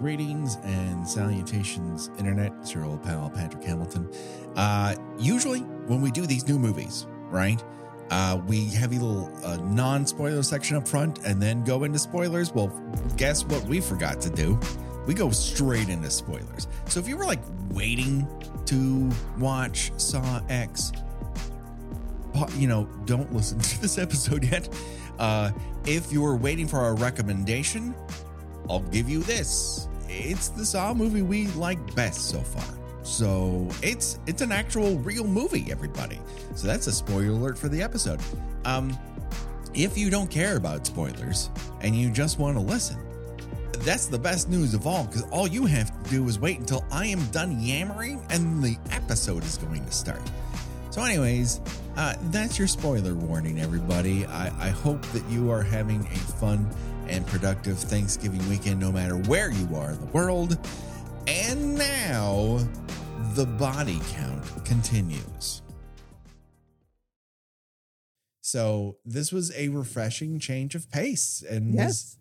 Greetings and salutations, Internet. It's your old pal, Patrick Hamilton. Uh, usually, when we do these new movies, right, uh, we have a little uh, non spoiler section up front and then go into spoilers. Well, guess what we forgot to do? We go straight into spoilers. So if you were like waiting to watch Saw X, you know, don't listen to this episode yet. Uh, if you're waiting for our recommendation, I'll give you this. It's the Saw movie we like best so far. So it's it's an actual real movie, everybody. So that's a spoiler alert for the episode. Um, if you don't care about spoilers and you just want to listen, that's the best news of all because all you have to do is wait until I am done yammering and the episode is going to start. So, anyways, uh, that's your spoiler warning, everybody. I, I hope that you are having a fun and productive Thanksgiving weekend no matter where you are in the world. And now, the body count continues. So, this was a refreshing change of pace, and Yes. was,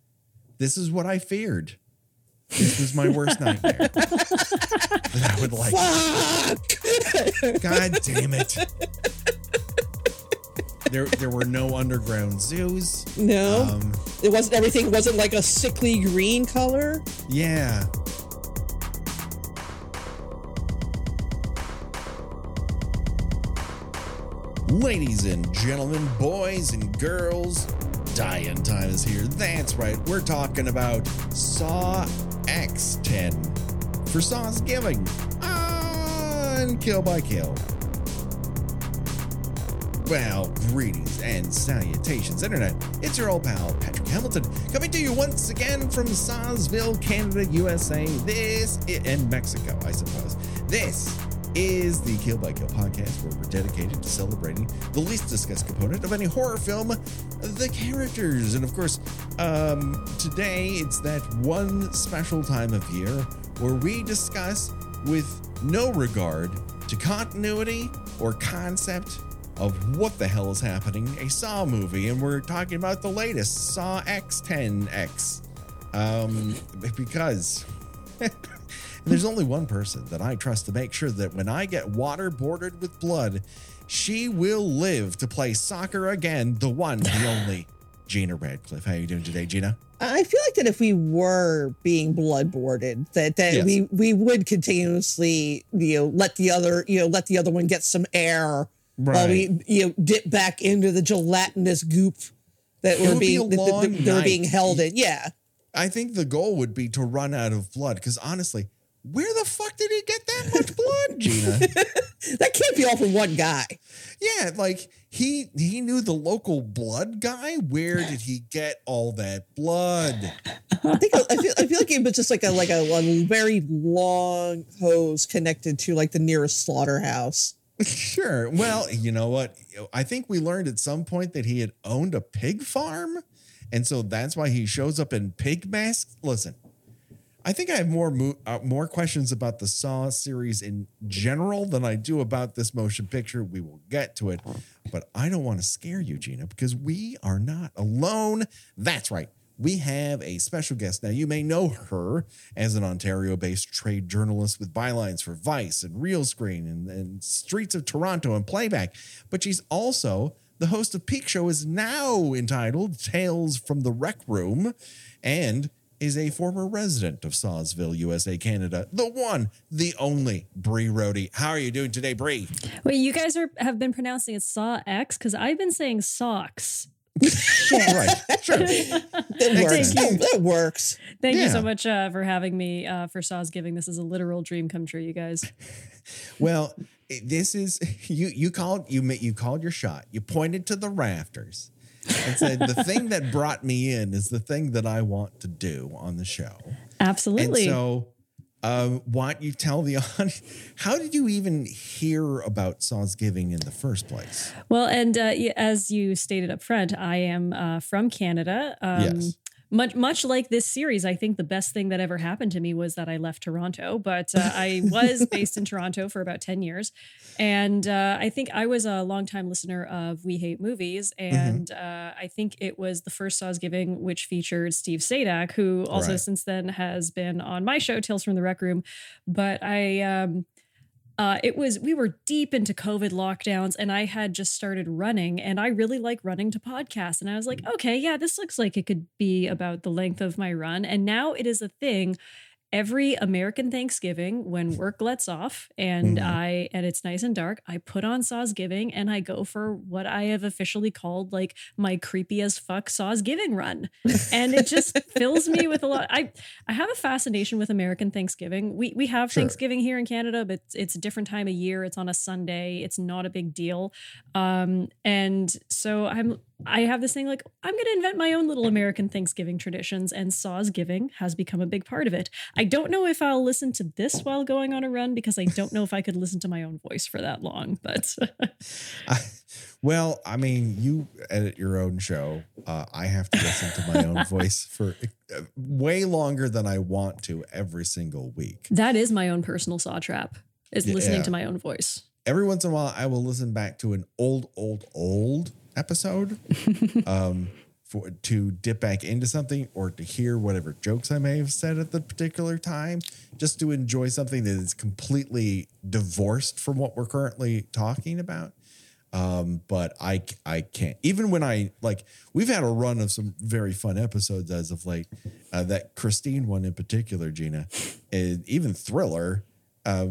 this is what I feared. This was my worst nightmare. that I would like. Fuck! God damn it. There, there were no underground zoos. no, Um, it wasn't. Everything wasn't like a sickly green color. yeah. Ladies and gentlemen, boys and girls, Dying Time is here. That's right, we're talking about Saw X10 for Sawsgiving on Kill by Kill. Well, greetings and salutations, Internet. It's your old pal, Patrick Hamilton, coming to you once again from Sawsville, Canada, USA. This, i- and Mexico, I suppose. This is the Kill by Kill podcast, where we're dedicated to celebrating the least discussed component of any horror film the characters. And of course, um, today it's that one special time of year where we discuss with no regard to continuity or concept of what the hell is happening a Saw movie, and we're talking about the latest Saw X10X. Um, because there's only one person that I trust to make sure that when I get waterboarded with blood, she will live to play soccer again. The one, the only, Gena Radcliffe. How are you doing today, Gena? I feel like that if we were being bloodboarded, that that Yes. we we would continuously you know let the other you know let the other one get some air while we you know dip back into the gelatinous goop that It we're would be being that, that- long that we're being held in. Yeah. I think the goal would be to run out of blood because honestly, where the fuck did he get that much blood, Gena? That can't be all from one guy. yeah, like he he knew the local blood guy. Where did he get all that blood? I think I feel I feel like it was just like a like a, a very long hose connected to like the nearest slaughterhouse. Sure. Well, you know what? I think we learned at some point that he had owned a pig farm. And so that's why he shows up in pig masks. Listen, I think I have more mo- uh, more questions about the Saw series in general than I do about this motion picture. We will get to it, but I don't want to scare you, Gena, because we are not alone. That's right. We have a special guest. Now, you may know her as an Ontario based trade journalist with bylines for Vice and Realscreen and, and Streets of Toronto and Playback, but she's also the host of Peak Show, is now entitled Tales from the Rec Room, and is a former resident of Sawsville, USA, Canada. The one, the only Bree Rody. How are you doing today, Bree? Wait, you guys are have been pronouncing it Saw X because I've been saying socks. Right, sure. It works. Thank you. It works. Thank you so much uh, for having me uh, for Sawsgiving. This is a literal dream come true, you guys. Well, this is you. You called you you called your shot. You pointed to the rafters and said the thing that brought me in is the thing that I want to do on the show. Absolutely. And so, um, why don't you tell the audience how did you even hear about Sawsgiving in the first place? well, and uh, as you stated up front, I am uh, from Canada. Um, Yes. Much much like this series, I think the best thing that ever happened to me was that I left Toronto. But uh, I was based in Toronto for about ten years, and uh, I think I was a longtime listener of We Hate Movies, Mm-hmm. and uh, I think it was the first Sawsgiving which featured Steve Sajdak, who also Right. since then has been on my show Tales from the Rec Room. But I. Um, uh, it was we were deep into COVID lockdowns, and I had just started running, and I really like running to podcasts. And I was like, okay, yeah, this looks like it could be about the length of my run. And now it is a thing. Every American Thanksgiving, when work lets off and Mhm. I and it's nice and dark, I put on Sawsgiving and I go for what I have officially called like my creepy as fuck Sawsgiving run, and it just fills me with a lot. I I have a fascination with American Thanksgiving. We we have Sure. Thanksgiving here in Canada, but it's, it's a different time of year. It's on a Sunday. It's not a big deal. Um, and so I'm I have this thing like I'm going to invent my own little American Thanksgiving traditions, and Sawsgiving has become a big part of it. I don't know if I'll listen to this while going on a run because I don't know if I could listen to my own voice for that long. But I, well, I mean, you edit your own show. Uh, I have to listen to my own voice for uh, way longer than I want to every single week. that is my own personal saw trap is listening to my own voice. Every once in a while, I will listen back to an old, old, old episode um, for to dip back into something or to hear whatever jokes I may have said at the particular time, just to enjoy something that is completely divorced from what we're currently talking about. Um, but I I can't even when I like we've had a run of some very fun episodes as of late. Uh, that Christine one in particular, Gena, and even Thriller. Uh,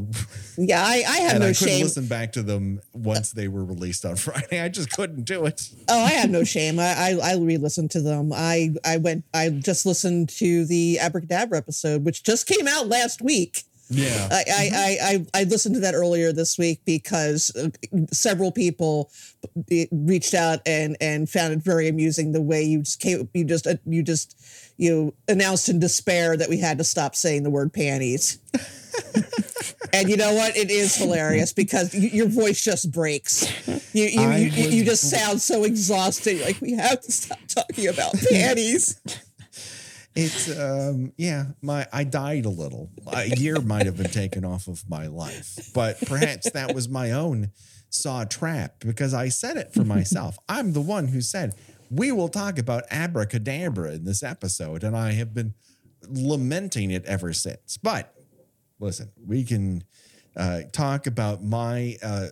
Yeah, I, I have no I couldn't shame. listen back to them once they were released on Friday. I just couldn't do it. Oh, I have no shame. I I, I re-listened to them. I I went. I just listened to the Abracadabra episode, which just came out last week. Yeah. I, I, I, I, I listened to that earlier this week because uh, several people reached out and, and found it very amusing the way you just came, you just uh, you just you announced in despair that we had to stop saying the word panties. and you know what? It is hilarious because y- your voice just breaks. You you, you, you, you just sound so exhausted. You're like we have to stop talking about panties. It's um yeah, my I died a little. A year might have been taken off of my life, but perhaps that was my own saw trap because I said it for myself. I'm the one who said we will talk about abracadabra in this episode, and I have been lamenting it ever since. But listen, we can uh, talk about my uh,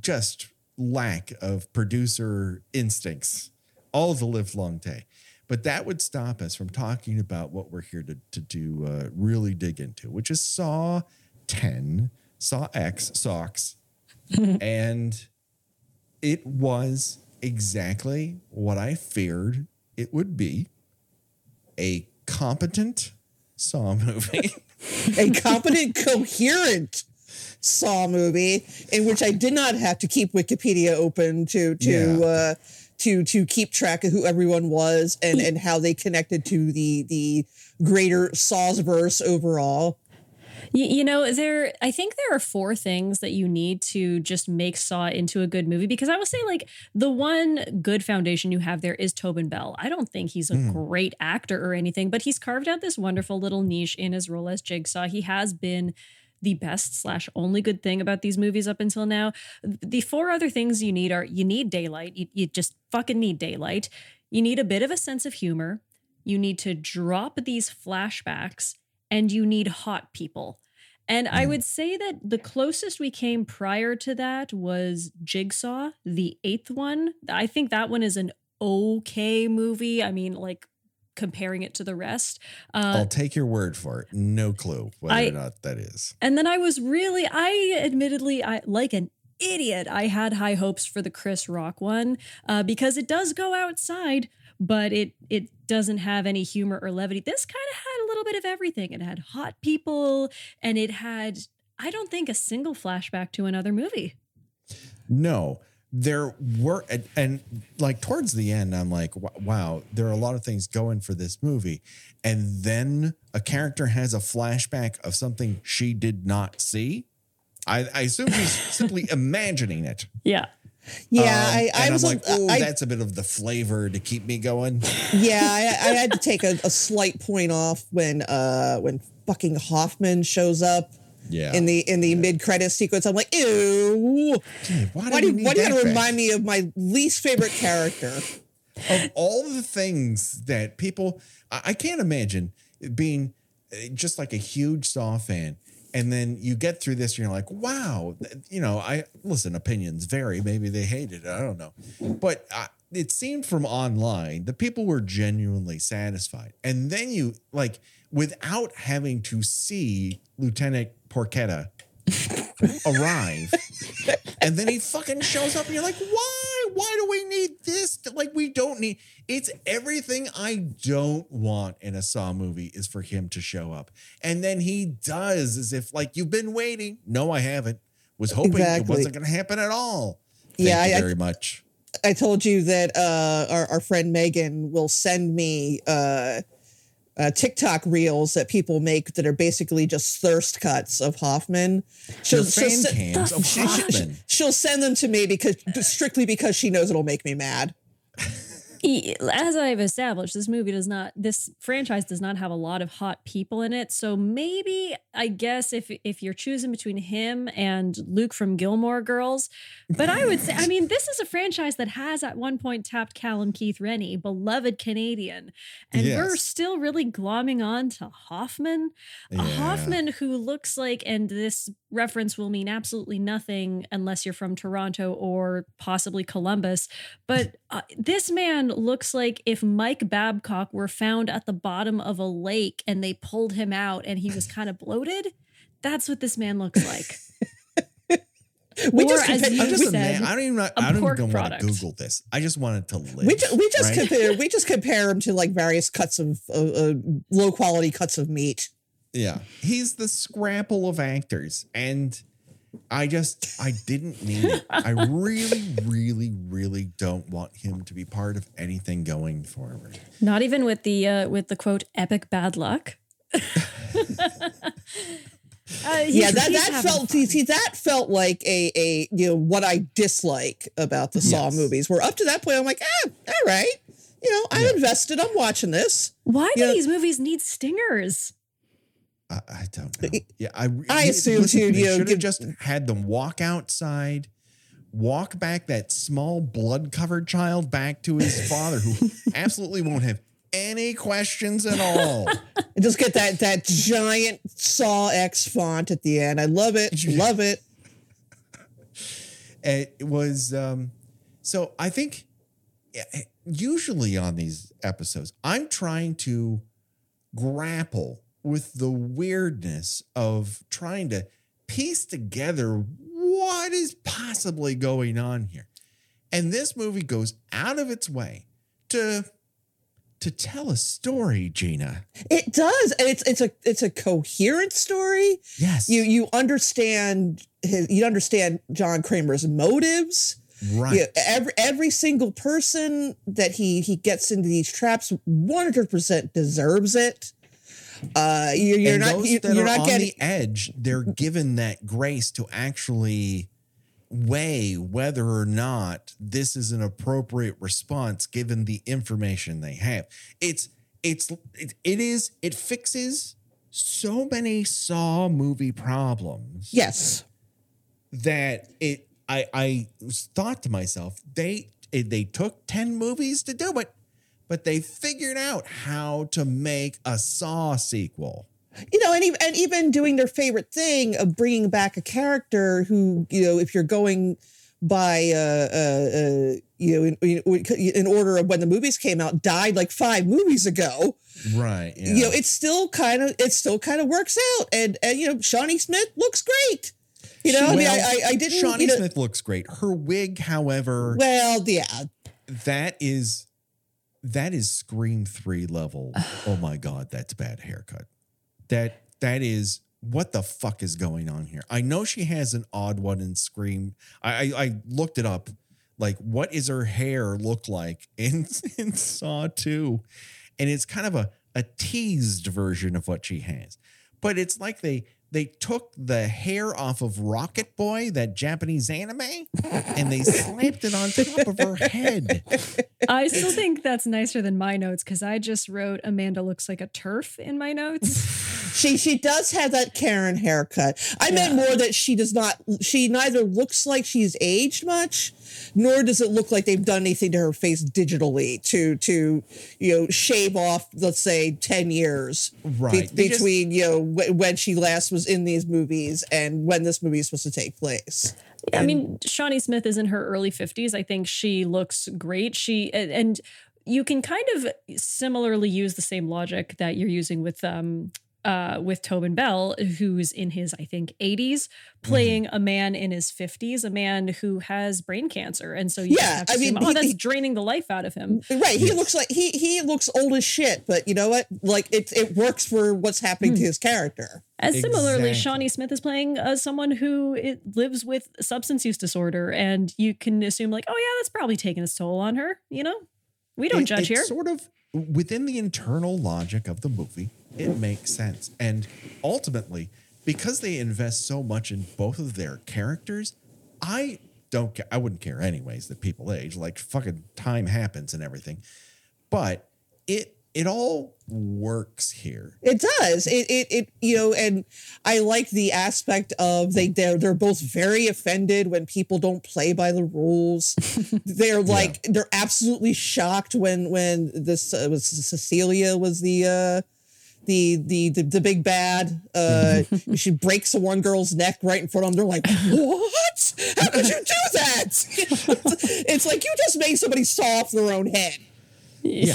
just lack of producer instincts all the live long day. But that would stop us from talking about what we're here to, to do, uh, really dig into, which is Saw 10, Saw X, Socks. and it was exactly what I feared it would be a competent Saw movie. a competent, coherent Saw movie in which I did not have to keep Wikipedia open to to Yeah. uh, to to keep track of who everyone was and and how they connected to the the greater Saw's verse overall. You, you know, there. I think there are four things that you need to just make Saw into a good movie. Because I will say, like, the one good foundation you have there is Tobin Bell. I don't think he's a hmm. great actor or anything, but he's carved out this wonderful little niche in his role as Jigsaw. He has been the best slash only good thing about these movies up until now. The four other things you need are you need daylight. You, you just fucking need daylight. You need a bit of a sense of humor. You need to drop these flashbacks and you need hot people. And I would say that the closest we came prior to that was Jigsaw, the eighth one. I think that one is an okay movie. I mean, like comparing it to the rest. Uh, I'll take your word for it. No clue whether I- or not that is. and then I was really, I admittedly, I like an idiot. I had high hopes for the Chris Rock one uh, because it does go outside, but it it doesn't have any humor or levity. This kind of had a little bit of everything. It had hot people, and it had, I don't think, a single flashback to another movie. No, there were, and, and like towards the end, I'm like, wow, there are a lot of things going for this movie. And then a character has a flashback of something she did not see. I, I assume she's simply imagining it. Yeah. Yeah, Um, I, I was I'm like, oh, that's a bit of the flavor to keep me going. yeah, I, I had to take a, a slight point off when uh when fucking Hoffman shows up Yeah. in the in the mid credit sequence. I'm like, ew. why, Why do you why do you gotta remind me of my least favorite character? of all the things that people I, I can't imagine being uh, just like a huge Saw fan. And then you get through this, and you're like, wow, you know, I listen, opinions vary. Maybe they hated it. I don't know. But uh, it seemed from online that people were genuinely satisfied. And then you, like, without having to see Lieutenant Porchetta arrive, and then he fucking shows up, and you're like, why? Why do we need this? Like, we don't need. It's everything I don't want in a Saw movie is for him to show up, and then he does, as if like you've been waiting. No, I haven't. Was hoping it wasn't going to happen at all. Thank Yeah, you I- I- very much. I told you that uh, our, our friend Megan will send me uh, uh, TikTok reels that people make that are basically just thirst cuts of Hoffman. Se- cams of she- she- Hoffman. she'll send them to me because strictly because she knows it'll make me mad. As I've established, this movie does not, this franchise does not have a lot of hot people in it. So maybe, I guess, if if you're choosing between him and Luke from Gilmore Girls, but I would say, I mean, this is a franchise that has at one point tapped Callum Keith Rennie, beloved Canadian, and we're still really glomming on to Hoffman, a Yeah. Hoffman who looks like, and this reference will mean absolutely nothing unless you're from Toronto or possibly Columbus, but uh, this man looks like if Mike Babcock were found at the bottom of a lake and they pulled him out and he was kind of bloated. That's what this man looks like. We Or just as you I'm just a said, man. I don't even. I a don't even want to. Google this. I just wanted to live. we, ju- we just right? compare we just compare him to like various cuts of uh, uh, low quality cuts of meat. Yeah. He's the scrapple of actors. And I just, I didn't need it. I really, really, really don't want him to be part of anything going forward. Not even with the uh, with the quote epic bad luck. Uh, yeah, that that felt fun. see, see that felt like a a you know what I dislike about the Saw Yes. movies. Where up to that point I'm like, ah, all right, you know, I'm Yeah. invested. I'm watching this. Why do Yeah. these movies need stingers? I, I don't know. Yeah, I. I listen, you'd, they you should have just had them walk outside, walk back that small blood-covered child back to his father, who absolutely won't have any questions at all. And just get that that giant Saw X font at the end. I love it. Love it. it was um so i think usually on these episodes i'm trying to grapple with the weirdness of trying to piece together what is possibly going on here and this movie goes out of its way to to tell a story gena It does, and it's it's a it's a coherent story. yes You you understand his you understand John Kramer's motives. right Yeah, every every single person that he he gets into these traps, one hundred percent deserves it. Uh, you're, you're and not those you, that you're are not on getting the edge they're given that grace to actually weigh whether or not this is an appropriate response given the information they have it's it's it, it is it fixes so many saw movie problems yes. that it i i thought to myself they it, they took 10 movies to do it but they figured out how to make a saw sequel you know, and even, and even doing their favorite thing of bringing back a character who, you know, if you're going by, uh, uh, uh you know, in, in order of when the movies came out, died like five movies ago. right yeah. You know, it still kind of, it still kind of works out, and and you know, Shawnee Smith looks great. You know, I mean, I, I, I didn't. Shawnee you know, Smith looks great. Her wig, however, Well, yeah, that is that is Scream three level. oh my god, that's bad haircut. That that is what the fuck is going on here? I know she has an odd one in Scream. I I, I looked it up. Like, what is her hair look like in in Saw two? And it's kind of a a teased version of what she has. But it's like they they took the hair off of Rocket Boy, that Japanese anime, and they slapped it on top of her head. I still think that's nicer than my notes because I just wrote Amanda looks like a turf in my notes. She she does have that Karen haircut. I meant more that she does not. She neither looks like she's aged much, nor does it look like they've done anything to her face digitally to to you know shave off let's say ten years be- Right. They just- between you know wh- when she last was in these movies and when this movie is supposed to take place. I mean, Shawnee Smith is in her early 50s. I think she looks great. She and, and you can kind of similarly use the same logic that you're using with um uh with Tobin Bell, who's in his, I think, 80s, playing a man in his 50s, a man who has brain cancer. And so you Yeah, have to I mean, assume, oh, he- that's he- draining the life out of him. Right, he looks like he he looks old as shit, but you know what? Like it it works for what's happening Hmm. to his character. As similarly, Exactly. Shawnee Smith is playing uh, someone who it lives with substance use disorder, and you can assume like, oh yeah, that's probably taking its toll on her. You know, we don't It- judge it's here. Sort of within the internal logic of the movie, it makes sense. And ultimately, because they invest so much in both of their characters, I don't care. I wouldn't care anyways that people age. Like fucking time happens and everything. But it it all works here. It does. It, it it you know, and I like the aspect of they they're they're both very offended when people don't play by the rules. they're like they're absolutely shocked when when this uh, was Cecilia was the uh the the the, the big bad uh she breaks the one girl's neck right in front of them. They're like, "What? How could you do that?" it's like you just made somebody saw off their own head. Yeah.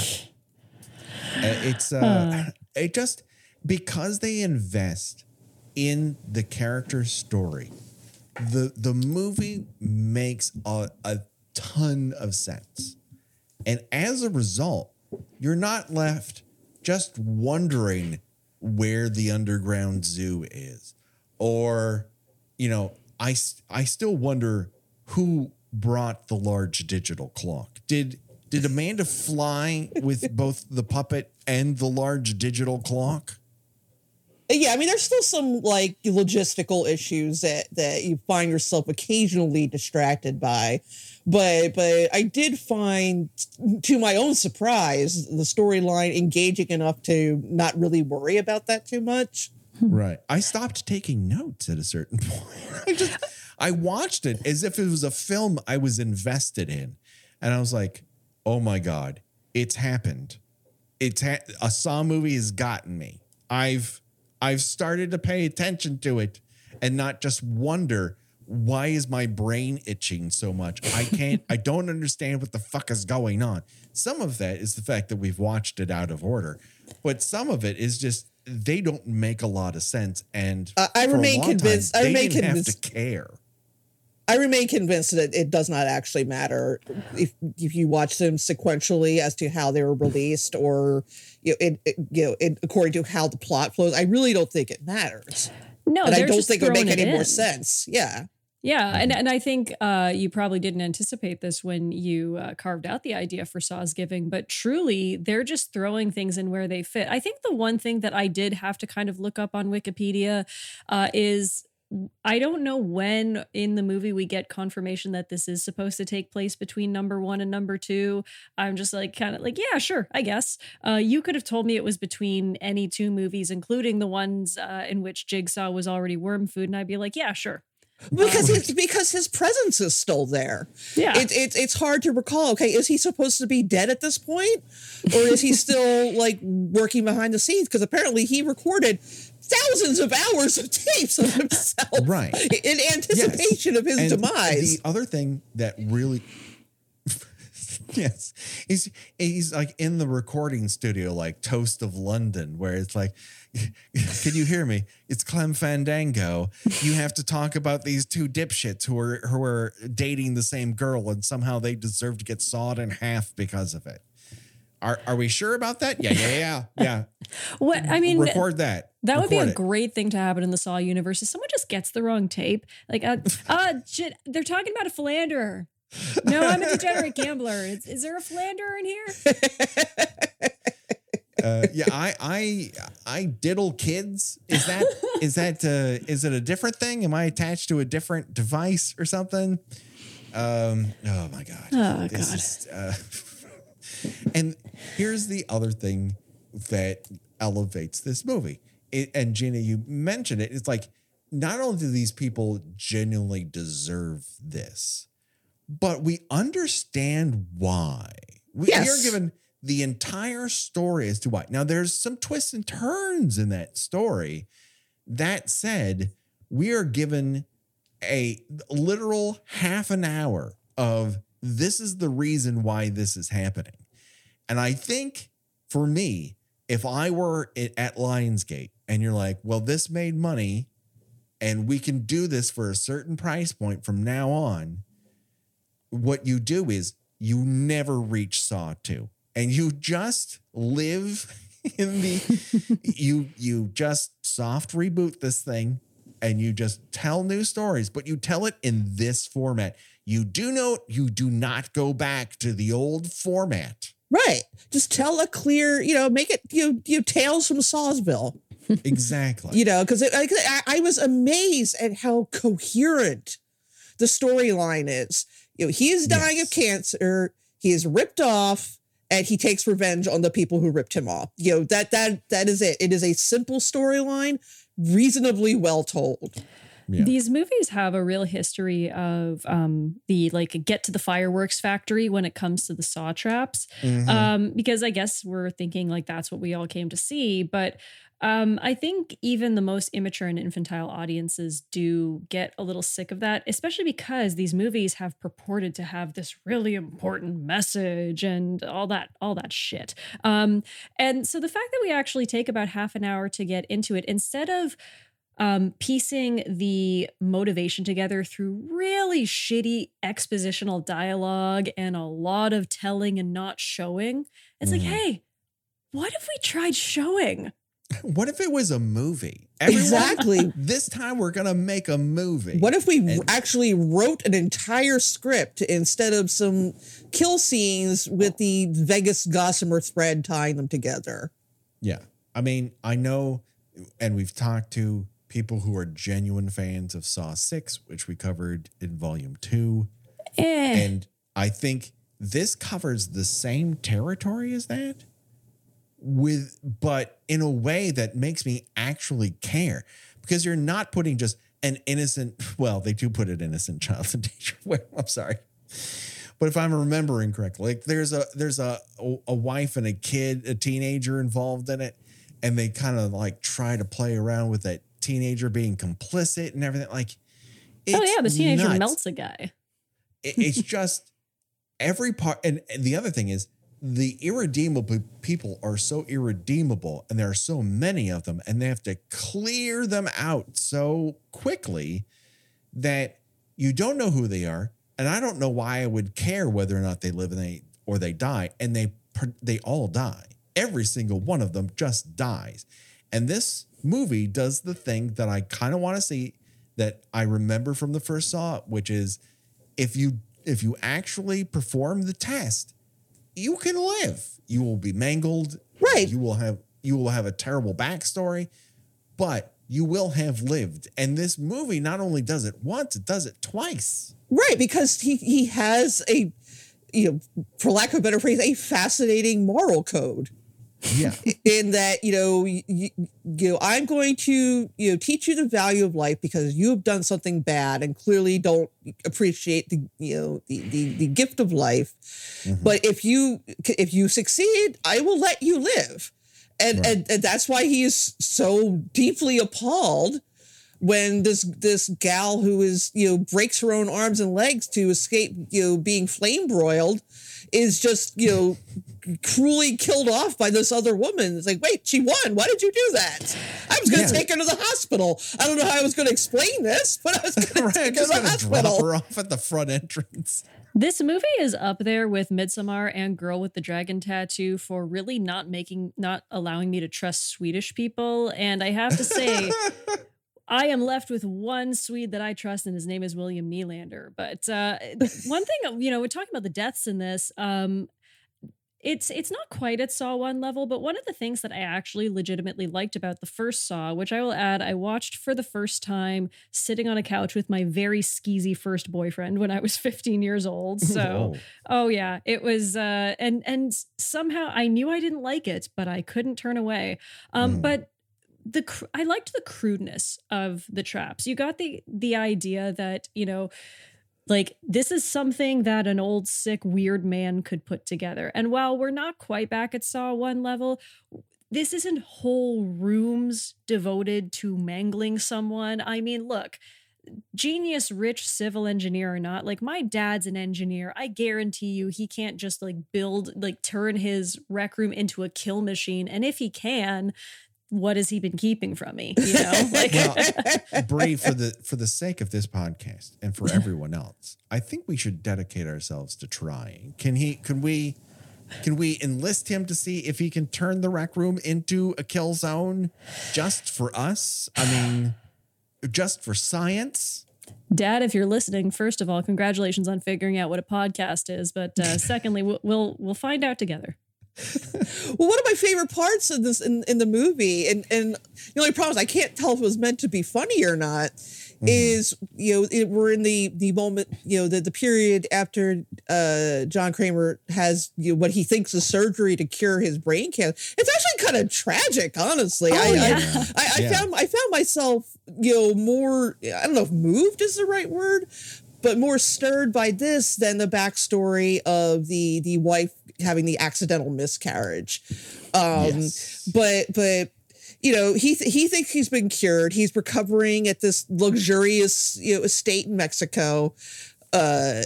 Uh, it's uh it just because they invest in the character story the the movie makes a, a ton of sense and as a result you're not left just wondering where the underground zoo is. Or you know i i still wonder who brought the large digital clock. Did did amanda fly with both the puppet and the large digital clock yeah i mean there's still some like logistical issues that that you find yourself occasionally distracted by but but i did find to my own surprise the storyline engaging enough to not really worry about that too much Right. I stopped taking notes at a certain point. I just I watched it as if it was a film I was invested in. And I was like, "Oh my god, it's happened. It's ha- a Saw movie has gotten me. I've I've started to pay attention to it and not just wonder why is my brain itching so much? I can't I don't understand what the fuck is going on. Some of that is the fact that we've watched it out of order, but some of it is just they don't make a lot of sense and Uh, I remain long time, convinced- I remain convinced- have to care. I remain convinced that it does not actually matter if if you watch them sequentially as to how they were released or you know, it, it you know it, according to how the plot flows. I really don't think it matters, No, and I don't think it would make any it more sense. Yeah, Yeah, and and I think uh, you probably didn't anticipate this when you uh, carved out the idea for Sawsgiving, but truly, they're just throwing things in where they fit. I think the one thing that I did have to kind of look up on Wikipedia uh, is. I don't know when in the movie we get confirmation that this is supposed to take place between number one and number two. I'm just like, kind of like, yeah, sure, I guess. Uh, you could have told me it was between any two movies, including the ones uh, in which Jigsaw was already worm food, and I'd be like, yeah, sure. because it's because his presence is still there. Yeah. It, it, it's hard to recall. Okay, is he supposed to be dead at this point, or is he still like working behind the scenes? Because apparently he recorded thousands of hours of tapes of himself, Right. in anticipation of his And demise. The other thing that really Yes. He's he's like in the recording studio like Toast of London where it's like can you hear me? It's Clem Fandango. You have to talk about these two dipshits who are who are dating the same girl and somehow they deserve to get sawed in half because of it. Are are we sure about that? Yeah, yeah, yeah. Yeah. What I mean, Record that. that would be a it. great thing to happen in the Saw universe. If someone just gets the wrong tape, like, uh, uh shit, they're talking about a philanderer. No, I'm a degenerate gambler. Is, is there a philanderer in here? uh, yeah, I, I, I diddle kids. Is that is that uh, is it a different thing? Am I attached to a different device or something? Um. Oh my god. Oh, God. is, uh, and here's the other thing that elevates this movie. It, and Gena, you mentioned it. It's like not only do these people genuinely deserve this, but we understand why. We, we are given the entire story as to why. Now, there's some twists and turns in that story. That said, we are given a literal half an hour of this is the reason why this is happening. And I think for me, if I were at Lionsgate and you're like, well, this made money and we can do this for a certain price point from now on, what you do is you never reach Saw 2 and you just live in the you you just soft reboot this thing and you just tell new stories but you tell it in this format. You do note you do not go back to the old format Right. Just tell a clear, you know, make it you you tales from Sawsville. exactly You know, because I, I was amazed at how coherent the storyline is. You know, he is dying Yes. of cancer. He is ripped off, and he takes revenge on the people who ripped him off. You know that that that is it. It is a simple storyline, reasonably well told. Yeah. These movies have a real history of um, the like get to the fireworks factory when it comes to the saw traps. Mhm. Um, because I guess we're thinking like that's what we all came to see. But um, I think even the most immature and infantile audiences do get a little sick of that, especially because these movies have purported to have this really important message and all that, all that shit. Um, and so the fact that we actually take about half an hour to get into it, instead of um, piecing the motivation together through really shitty expositional dialogue and a lot of telling and not showing. It's Mhm. like, hey, what if we tried showing? what if it was a movie Everyone, Exactly. this time we're gonna make a movie What if we And- actually wrote an entire script instead of some kill scenes with the Vegas Gossamer thread tying them together? Yeah. I mean, I know, and we've talked to people who are genuine fans of Saw 6, which we covered in volume two. Eh. And I think this covers the same territory as that with but in a way that makes me actually care because you're not putting just an innocent well they do put an innocent child in danger well i'm sorry but if i'm remembering correctly like there's a there's a a wife and a kid a teenager involved in it and they kind of like try to play around with that teenager being complicit and everything like oh yeah, the teenager nuts. melts a guy. it- it's just every part and, and the other thing is the irredeemable people are so irredeemable and there are so many of them and they have to clear them out so quickly that you don't know who they are. And i don't know why i would care whether or not they live and they or they die. And they they all die. Every single one of them just dies. And this movie does the thing that i kind of want to see that i remember from the first saw which is if you if you actually perform the test you can live you will be mangled Right. you will have you will have a terrible backstory but you will have lived and this movie not only does it once it does it twice Right, because he he has a you know, for lack of a better phrase, a fascinating moral code. Yeah. In that you know you, you, know i'm going to you know teach you the value of life because you have done something bad and clearly don't appreciate the you know the the, the gift of life. Mm-hmm. But if you if you succeed i will let you live. And, Right. and and that's why he is so deeply appalled when this this gal who is you know breaks her own arms and legs to escape you know being flame broiled is just you know cruelly killed off by this other woman. It's like, wait, she won. Why did you do that? I was going Yeah. to take her to the hospital. I don't know how I was going to explain this, but I was going to take her to the gonna drop her off at the front entrance This movie is up there with Midsommar and Girl with the Dragon Tattoo for really not making, not allowing me to trust Swedish people. And I have to say, I am left with one Swede that I trust, and his name is William Nylander. But uh, one thing, you know, we're talking about the deaths in this. Um, it's it's not quite at Saw one level, but one of the things that I actually legitimately liked about the first Saw, which I will add, I watched for the first time sitting on a couch with my very skeezy first boyfriend when I was 15 years old. So, Whoa. oh yeah, it was, uh, and and somehow I knew I didn't like it, but I couldn't turn away. Um, Mm. but the cr- I liked the crudeness of the traps. You got the the idea that you know like this is something that an old sick weird man could put together. And while we're not quite back at saw one level this isn't whole rooms devoted to mangling someone. I mean look genius rich civil engineer or not like my dad's an engineer. I guarantee you he can't just like build like turn his rec room into a kill machine. And if he can what has he been keeping from me you know like Bree, for the for the sake of this podcast and for everyone else, I think we should dedicate ourselves to trying. Can he? Can we? Can we enlist him to see if he can turn the rec room into a kill zone just for us? I mean, just for science. Dad, if you're listening, first of all, congratulations on figuring out what a podcast is. But uh, secondly, we'll, we'll we'll find out together. Well, one of my favorite parts of this in, in the movie, and and the only problem is I can't tell if it was meant to be funny or not, is you know it, we're in the the moment you know the the period after uh John Kramer has you know, what he thinks is surgery to cure his brain cancer. It's actually kind of tragic, honestly. I, Oh, yeah. I, I, I Yeah. found I found myself you know more I don't know if moved is the right word, but more stirred by this than the backstory of the the wife having the accidental miscarriage. Um, Yes. But but you know he th- he thinks he's been cured. He's recovering at this luxurious you know estate in Mexico. Uh,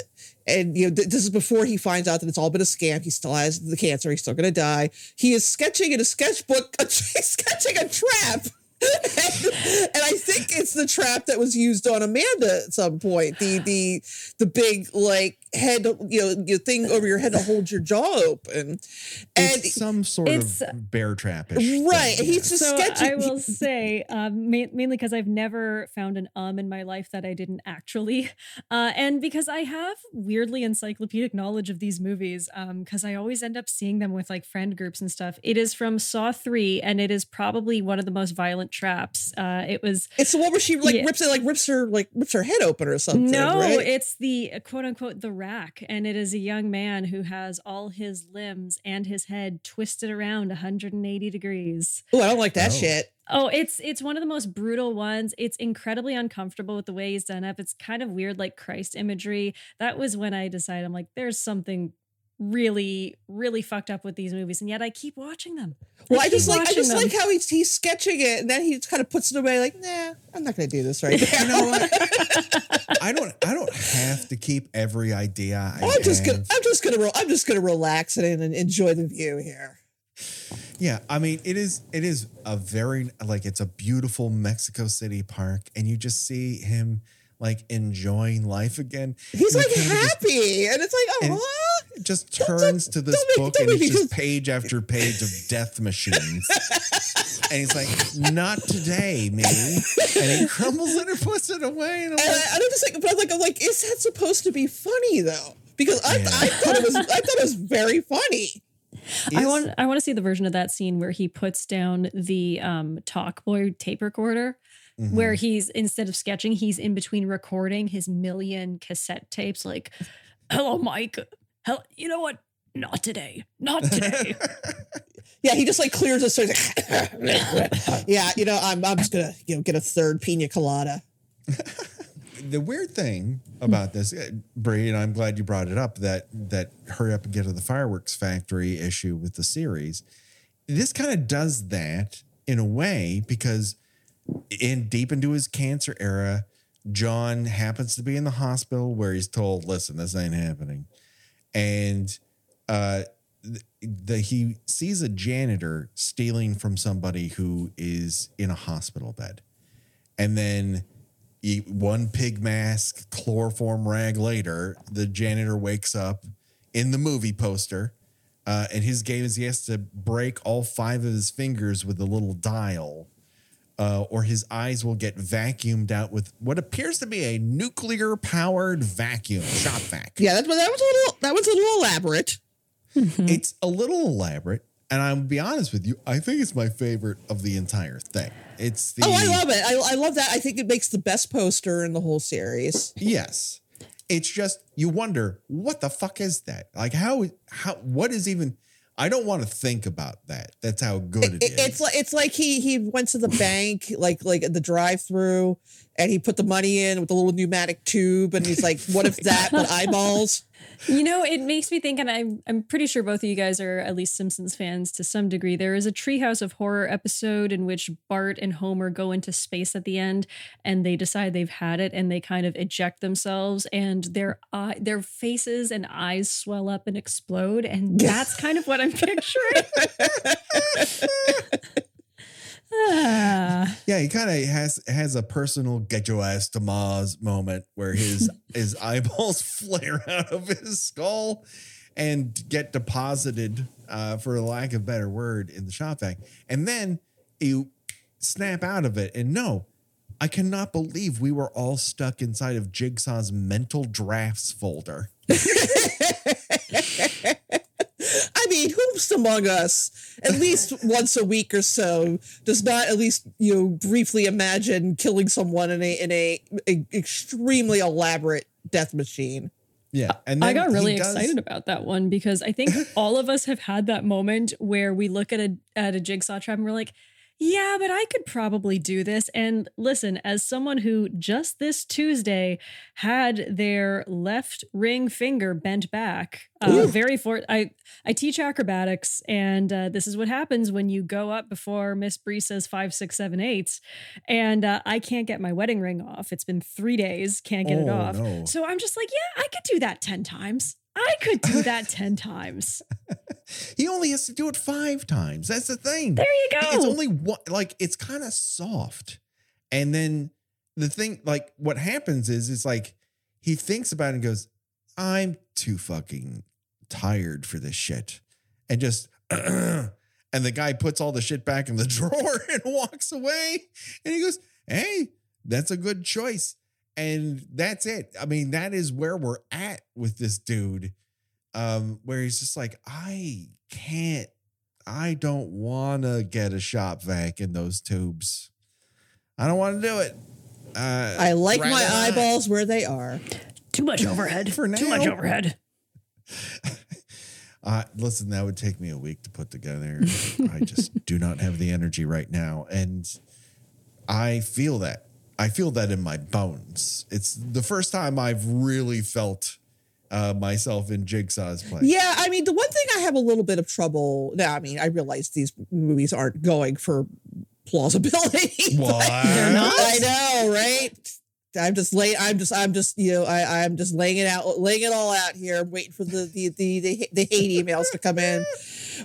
and you know th- this is before he finds out that it's all been a scam. He still has the cancer. He's still going to die. He is sketching in a sketchbook, he's sketching a trap. and I think it's the trap that was used on Amanda at some point. The the the big like head, you know, your thing over your head to hold your jaw open. And it's some sort it's- of bear trapish. right, thing, he's yes. just So sketching. I will say, um, ma- mainly because I've never found an um in my life that I didn't actually, uh, and because I have weirdly encyclopedic knowledge of these movies, because I always end up seeing them with like friend groups and stuff. It is from Saw Three, and it is probably one of the most violent traps. Uh, it was it's the one where she like Yeah. rips it, like rips her, like rips her head open or something. No, right? it's the uh, quote unquote the rack, and it is a young man who has all his limbs and his head twisted around 180 degrees. oh, I don't like that Oh. shit. Oh, it's it's one of the most brutal ones. It's incredibly uncomfortable with the way he's done up. It's kind of weird, like Christ imagery. That was when I decided I'm like, there's something really, really fucked up with these movies, and yet I keep watching them. Well, I keep just like I just them. like how he's he's sketching it, and then he just kind of puts it away, like, nah, I'm not going to do this right now. You know what? I don't. I don't have to keep every idea. I I'm just gonna. I'm just gonna re- I'm just gonna relax and, and enjoy the view here. Yeah, I mean, it is it is a very like it's a beautiful Mexico City park, and you just see him like enjoying life again. He's And like it kinda just- happy, and it's like, oh, and- just Don't- turns to this don't make- book and it's just just- page after page of death machines. and he's like, not today, me. And he crumbles it and puts it away. And I'm and like, I, I don't just like, but I'm like, I'm like, is that supposed to be funny though? Because I, Yeah. I thought it was I thought it was very funny. I want I want to see the version of that scene where he puts down the um Talkboy tape recorder. Mhm. Where he's instead of sketching, he's in between recording his million cassette tapes. Like, hello, Mike. Hell, you know what? Not today. Not today. Yeah, he just like clears his throat. yeah, you know, I'm I'm just gonna you know get a third pina colada. the weird thing about this, uh, Bree, and I'm glad you brought it up that that hurry up and get to the fireworks factory issue with the series. This kind of does that in a way because in deep into his cancer era, John happens to be in the hospital where he's told, "Listen, this ain't happening," and uh, th- the he sees a janitor stealing from somebody who is in a hospital bed, and then he, one pig mask, chloroform rag later, the janitor wakes up in the movie poster. Uh, and his game is he has to break all five of his fingers with a little dial, uh, or his eyes will get vacuumed out with what appears to be a nuclear powered vacuum, shop vac. Yeah, that, that was a little that was a little elaborate. Mm-hmm. It's a little elaborate, and I'll be honest with you, I think it's my favorite of the entire thing. It's the Oh, I love it. I, I love that. I think it makes the best poster in the whole series. yes. It's just you wonder what the fuck is that? Like how how what is even I don't want to think about that. That's how good it It- is. it's like it's like he he went to the bank like like the drive through and he put the money in with a little pneumatic tube and he's like, what if that but eyeballs? You know, it makes me think, and I'm I'm pretty sure both of you guys are at least Simpsons fans to some degree. There is a Treehouse of Horror episode in which Bart and Homer go into space at the end, and they decide they've had it, and they kind of eject themselves, and their eye, their faces and eyes swell up and explode, and that's kind of what I'm picturing. ah. Yeah, he kind of has has a personal get your ass to Mars moment where his his eyeballs flare out of his skull and get deposited, uh, for lack of a better word, in the shop vac. And then you snap out of it. And no, I cannot believe we were all stuck inside of Jigsaw's mental drafts folder. I mean, who's among us, at least once a week or so, does not at least you know briefly imagine killing someone in a in a, a extremely elaborate death machine? Yeah. And I got really does- excited about that one because I think all of us have had that moment where we look at a at a jigsaw trap and we're like, yeah, but I could probably do this. And listen, as someone who just this Tuesday had their left ring finger bent back, uh, very for I I teach acrobatics, and uh, this is what happens when you go up before Miss Bree says five, six, seven, eight, and uh, I can't get my wedding ring off. It's been three days, can't get it Oh, off. no. So I'm just like, yeah, I could do that 10 times. I could do that 10 times. He only has to do it five times. That's the thing. There you go. It's only one, like, it's kind of soft. And then the thing, like, what happens is, is like, he thinks about it and goes, I'm too fucking tired for this shit. And just, and the guy puts all the shit back in the drawer and walks away. And he goes, Hey, that's a good choice. And that's it. I mean, that is where we're at with this dude. Um, where he's just like, I can't, I don't want to get a shop vac in those tubes. I don't want to do it. Uh, I like my rather not. eyeballs where they are. Too much overhead. For now. Too much overhead. Uh, listen, that would take me a week to put together. I just do not have the energy right now. And I feel that. I feel that in my bones. It's the first time I've really felt uh, myself in Jigsaw's place. Yeah, I mean, the one thing I have a little bit of trouble. Now, I mean, I realize these movies aren't going for plausibility. but- What? They're not? I know, right? I'm just lay. I'm just. I'm just. You know. I. I'm just laying it out. Laying it all out here. I'm waiting for the the the the, the hate emails to come in.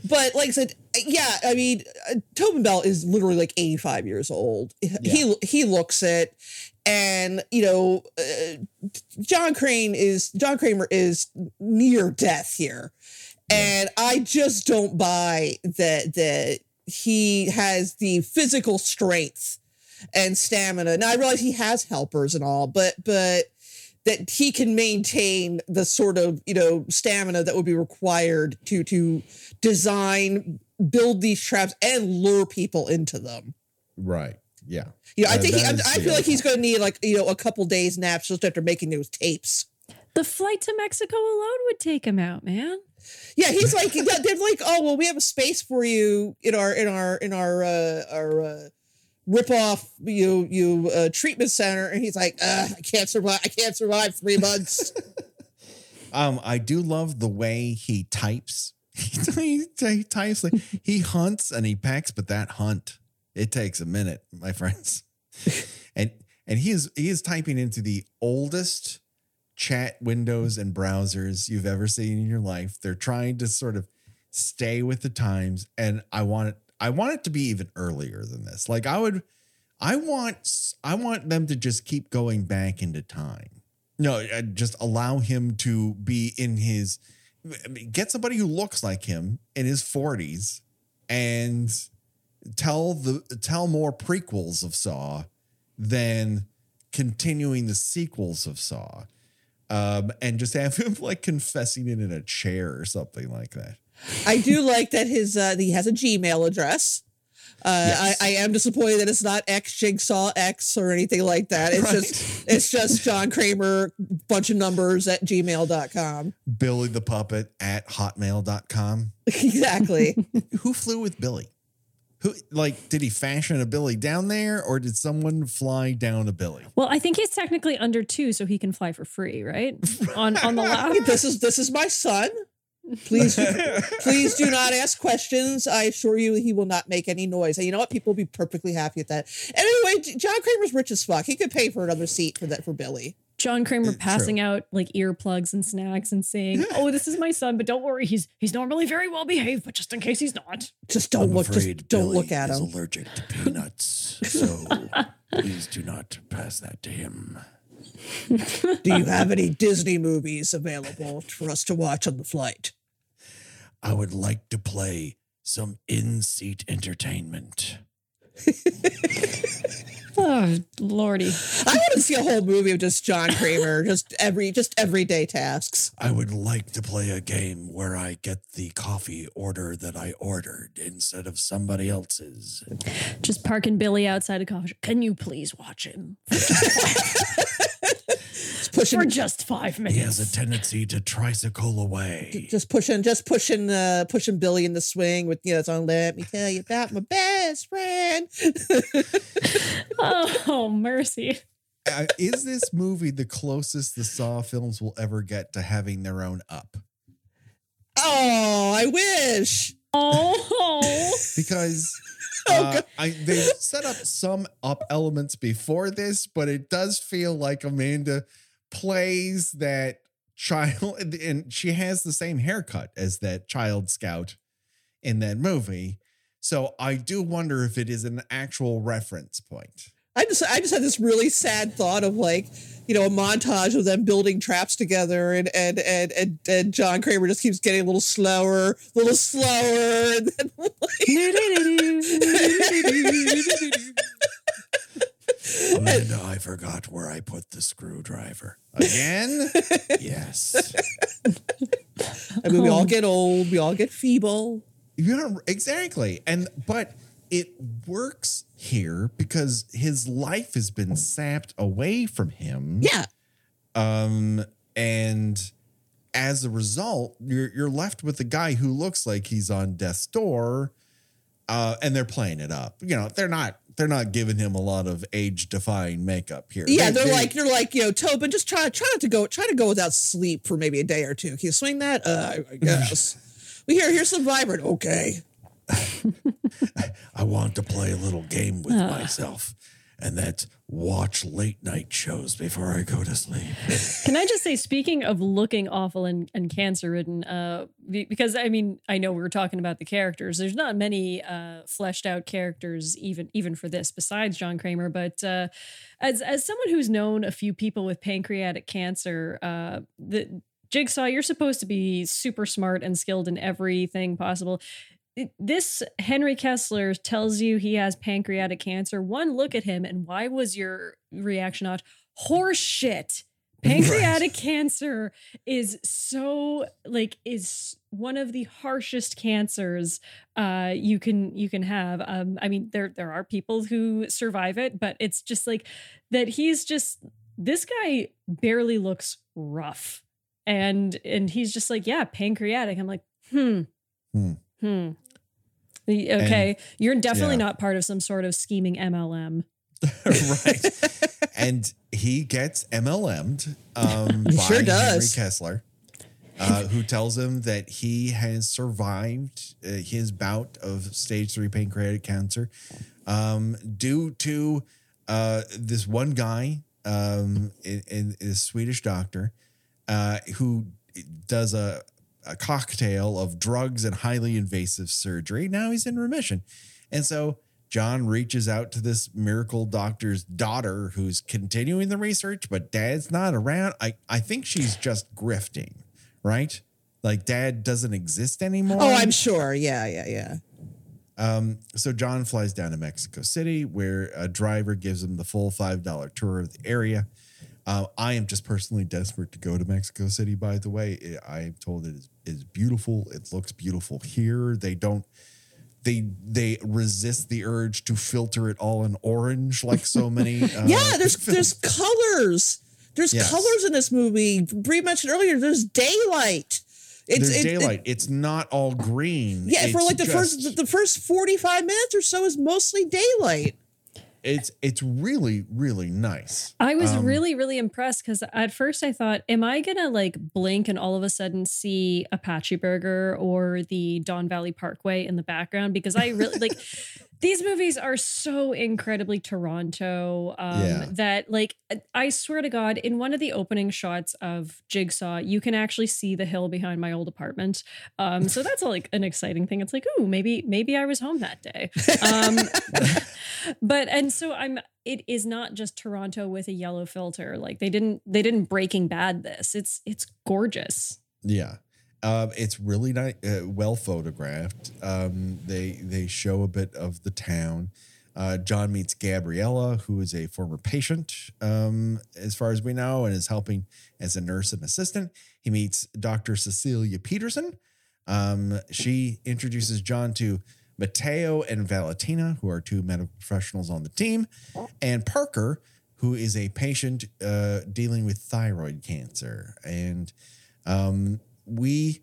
But like I said, yeah. I mean, uh, Tobin Bell is literally like 85 years old. He he looks it, and you know, uh, John Crane is John Kramer is near death here, and I just don't buy that that he has the physical strength and stamina. Now I realize he has helpers and all, but but that he can maintain the sort of you know stamina that would be required to to design, build these traps, and lure people into them. Right. Yeah. You know, I think he, I, I feel like he's going to need like you know a couple days naps just after making those tapes. The flight to Mexico alone would take him out, man. Yeah, he's like they're like, oh well, we have a space for you in our in our in our uh, our uh, rip off you you uh, treatment center, and he's like, uh, I can't survive. I can't survive three months. Um, I do love the way he types. he, he types like he hunts and he packs, but that hunt it takes a minute, my friends. and and he is he is typing into the oldest chat windows and browsers you've ever seen in your life. They're trying to sort of stay with the times, and I want it. I want it to be even earlier than this. Like I would, I want I want them to just keep going back into time. No, uh, just allow him to be in his. Get somebody who looks like him in his forties, and tell the tell more prequels of Saw than continuing the sequels of Saw, um, and just have him like confessing it in a chair or something like that. I do like that his uh, he has a Gmail address. Uh, Yes. I, I am disappointed that it's not X Jigsaw X or anything like that. It's Right. just it's just John Kramer, bunch of numbers at gmail.com. Billy the Puppet at hotmail.com. exactly. Who flew with Billy? Who like did he fashion a Billy down there or did someone fly down a Billy? Well, I think he's technically under two, so he can fly for free, right? On on the lap. this is this is my son. Please please do not ask questions. I assure you he will not make any noise. And you know what? People will be perfectly happy with that. And anyway, J- John Kramer's rich as fuck. He could pay for another seat for that for Billy. John Kramer mm, True. passing out like earplugs and snacks and saying, "Oh, this is my son, but don't worry, he's he's normally very well behaved, but just in case he's not." Just don't look just don't look at him. allergic to peanuts, so please do not pass that to him. Do you have any Disney movies available for us to watch on the flight? I would like to play some in-seat entertainment. Oh, lordy. I want to see a whole movie of just John Kramer, just every just everyday tasks. I would like to play a game where I get the coffee order that I ordered instead of somebody else's. Just parking Billy outside a coffee shop. Can you please watch him Just pushing for just five minutes. He has a tendency to tricycle away. just pushing just pushing uh pushing Billy in the swing with you know song Let Me Tell You About My Best Friend. oh, mercy. Uh, is this movie the closest the Saw films will ever get to having their own up? Oh, I wish. Oh, Because Oh, uh, God. I they set up some up elements before this, but it does feel like Amanda plays that child, and she has the same haircut as that child scout in that movie. So I do wonder if it is an actual reference point. I just I just had this really sad thought of like, you know, a montage of them building traps together and and and and, and John Kramer just keeps getting a little slower, a little slower, and then Amanda, I forgot where I put the screwdriver. Again? Yes. I mean we all get old, we all get feeble. Yeah, exactly. And but it works here because his life has been sapped away from him. Yeah. Um and as a result, you're you're left with a guy who looks like he's on death's door. Uh, and they're playing it up. You know, they're not they're not giving him a lot of age defying makeup here. Yeah, They- they're they- like they're like, you know, Tobin, just try try not to go try to go without sleep for maybe a day or two. Can you swing that? Uh, I guess. we here, here's some vibrant. Okay. I want to play a little game with myself, and that's watch late night shows before I go to sleep. Can I just say, speaking of looking awful and, and cancer ridden, uh, because I mean, I know we were talking about the characters. There's not many uh, fleshed out characters, even even for this, besides John Kramer. But uh, as as someone who's known a few people with pancreatic cancer, uh, the Jigsaw, you're supposed to be super smart and skilled in everything possible. This Henry Kessler tells you he has pancreatic cancer. One look at him, and why was your reaction not horse shit? Pancreatic cancer is so like is one of the harshest cancers uh you can you can have. Um I mean there there are people who survive it, but it's just like that he's just this guy barely looks rough. And and he's just like, yeah, pancreatic. I'm like, hmm. Hmm. Hmm. The- Okay, you're definitely yeah. not part of some sort of scheming MLM. right. and he gets MLM'd um, by sure Henry. Kessler, uh, who tells him that he has survived uh, his bout of stage three pancreatic cancer um, due to uh, this one guy, um, in, in, a Swedish doctor, uh, who does a, a cocktail of drugs and highly invasive surgery. Now he's in remission. And so John reaches out to this miracle doctor's daughter who's continuing the research, but dad's not around. I, I think she's just grifting, right? Like dad doesn't exist anymore. Oh, I'm sure. Yeah, yeah, yeah. Um, so John flies down to Mexico City, where a driver gives him the full five dollar tour of the area. Uh, I am just personally desperate to go to Mexico City. By the way, It- I am told it is, is beautiful. It looks beautiful here. They don't. They they resist the urge to filter it all in orange like so many. Uh, yeah, there's there's colors. There's Yes. colors in this movie. Bree mentioned earlier. There's daylight. It's there's it- it- daylight. it's not all green. yeah, for like the just- first the first 45 minutes or so is mostly daylight. It's it's really really nice. I was Um, really, really impressed because at first I thought, am I gonna like blink and all of a sudden see Apache Burger or the Don Valley Parkway in the background? Because I really like these movies are so incredibly Toronto um, Yeah. that like I swear to God, in one of the opening shots of Jigsaw, you can actually see the hill behind my old apartment. Um, so that's like an exciting thing. It's like, ooh, maybe maybe I was home that day. Um, but and so i'm it is not just toronto with a yellow filter like they didn't they didn't breaking bad this it's it's gorgeous Yeah. Um, it's really nice, uh, well photographed. Um, they they show a bit of the town. Uh, John meets Gabriella, who is a former patient, um, as far as we know, and is helping as a nurse and assistant. He meets Dr. Cecilia Pederson. Um, she introduces John to Mateo and Valentina, who are two medical professionals on the team, and Parker, who is a patient uh, dealing with thyroid cancer. And um, we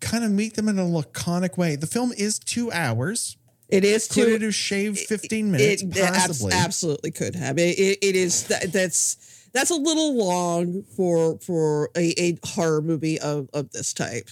kind of meet them in a laconic way. The film is two hours. It is Could too it have shaved 15 minutes? it abs- Possibly. absolutely could have. It, it, it is that, that's that's a little long for for a, a horror movie of, of this type.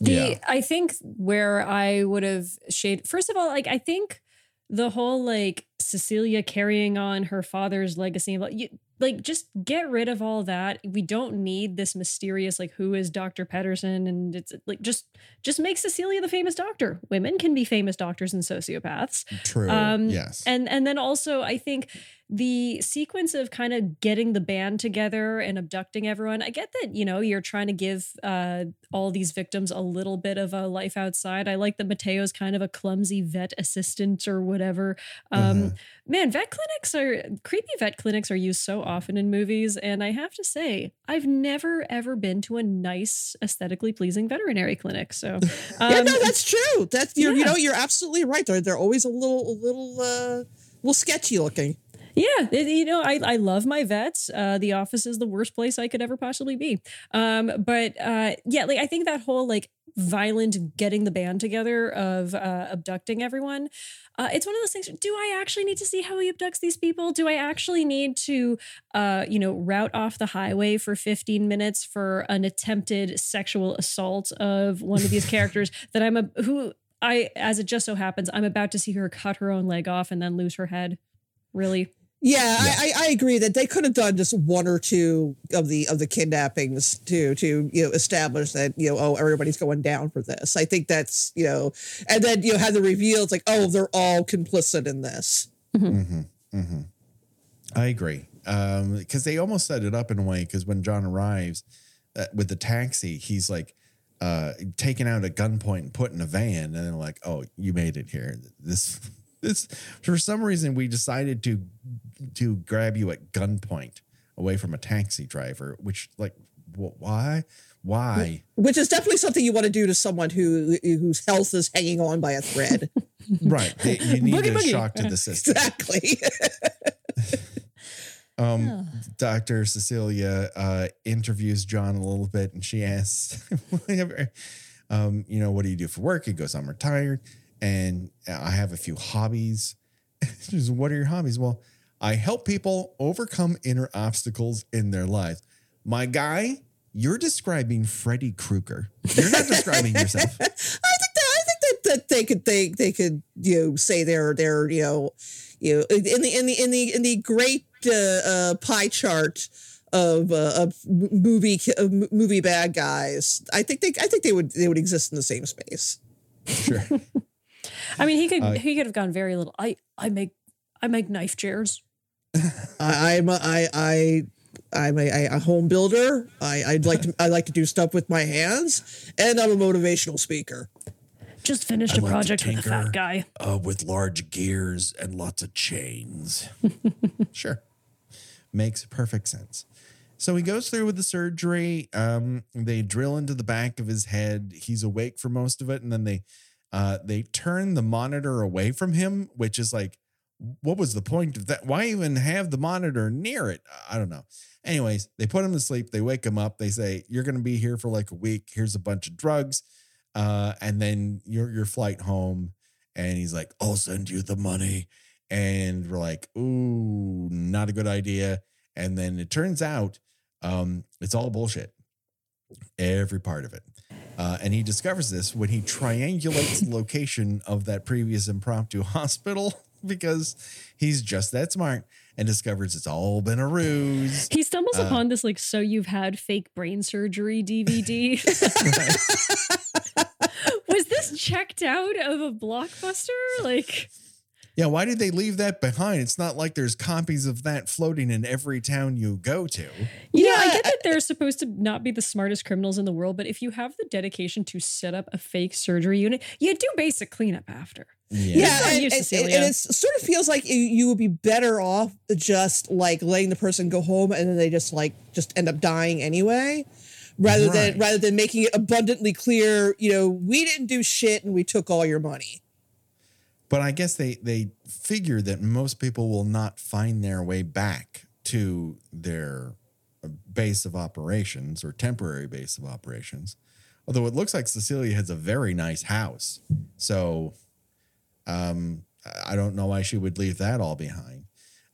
the Yeah. i think where i would have shaded first of all like i think the whole like cecilia carrying on her father's legacy like you like just get rid of all that. We don't need this mysterious like who is dr pederson? And it's like just just make cecilia the famous doctor women can be famous doctors and sociopaths True. Um, yes. And and then also I think the sequence of kind of getting the band together and abducting everyone. I get that, you know, you're trying to give uh all these victims a little bit of a life outside. I like that Mateo's kind of a clumsy vet assistant or whatever. Um Uh-huh. man, vet clinics are creepy vet clinics are used so often in movies and I have to say, I've never ever been to a nice aesthetically pleasing veterinary clinic. So um, yeah, no, that's true. That's you're, you know you're absolutely right. They're they're always a little a little uh little sketchy looking. Yeah, it- you know, I, I love my vets. Uh, the office is the worst place I could ever possibly be. Um, but uh, yeah, like I think that whole like violent getting the band together of uh, abducting everyone. Uh, it's one of those things. Do I actually need to see how he abducts these people? Do I actually need to, uh, you know, route off the highway for 15 minutes for an attempted sexual assault of one of these characters that I'm a who I, as it just so happens, I'm about to see her cut her own leg off and then lose her head. Really? Yeah, I, I, I agree that they could have done just one or two of the of the kidnappings to to you know establish that you know oh everybody's going down for this. I think that's you know, and then you know have the reveal. It's like oh they're all complicit in this. hmm hmm I agree. Um, because they almost set it up in a way. Because when John arrives uh, with the taxi, he's like uh taken out at gunpoint and put in a van, and they're like, "Oh, you made it here." This, this, for some reason, we decided to to grab you at gunpoint away from a taxi driver. Which, like, wh- why? Why? Which is definitely something you want to do to someone who whose health is hanging on by a thread. right. They- You need Boogie, a boogie. shock to the system. exactly. Um, Dr. Cecilia uh, interviews John a little bit and she asks, um, you know, what do you do for work? He goes, I'm retired and I have a few hobbies. what are your hobbies? Well, I help people overcome inner obstacles in their lives. My guy, you're describing Freddy Krueger. You're not describing yourself. I think that I think that, that they could they they could you know say they're they're you know you know in the in the in the in the great uh, uh, pie chart of uh, of movie of movie bad guys. I think they I think they would they would exist in the same space. Sure. I mean, he could Uh, he could have gone very little. I I make I make knife chairs. I, I'm a, I I. I'm a, a home builder. I, I'd like to I like to do stuff with my hands, and I'm a motivational speaker. Just finished I a like project with a fat guy. Uh, with large gears and lots of chains. Sure. Makes perfect sense. So he goes through with the surgery. Um, they drill into the back of his head. He's awake for most of it, and then they uh, they turn the monitor away from him, which is like, what was the point of that? Why even have the monitor near it? I don't know. Anyways, they put him to sleep. They wake him up. They say, "You're going to be here for like a week. Here's a bunch of drugs, uh, and then your your flight home." And he's like, "I'll send you the money." And we're like, "Ooh, not a good idea." And then it turns out um, it's all bullshit. Every part of it. Uh, and he discovers this when he triangulates the location of that previous impromptu hospital because he's just that smart and discovers it's all been a ruse. He stumbles Uh, upon this like so you've had fake brain surgery DVD. Was this checked out of a blockbuster? Like Yeah, why did they leave that behind? It's not like there's copies of that floating in every town you go to. You know, I get that they're supposed to not be the smartest criminals in the world, but if you have the dedication to set up a fake surgery unit, you do basic cleanup after. Yeah, It's on and, you, and- and it sort of feels like you, you would be better off just like letting the person go home and then they just like just end up dying anyway, rather than rather than making it abundantly clear, you know, we didn't do shit and we took all your money. But I guess they they figure that most people will not find their way back to their uh, base of operations or temporary base of operations. Although it looks like Cecilia has a very nice house. So um I don't know why she would leave that all behind.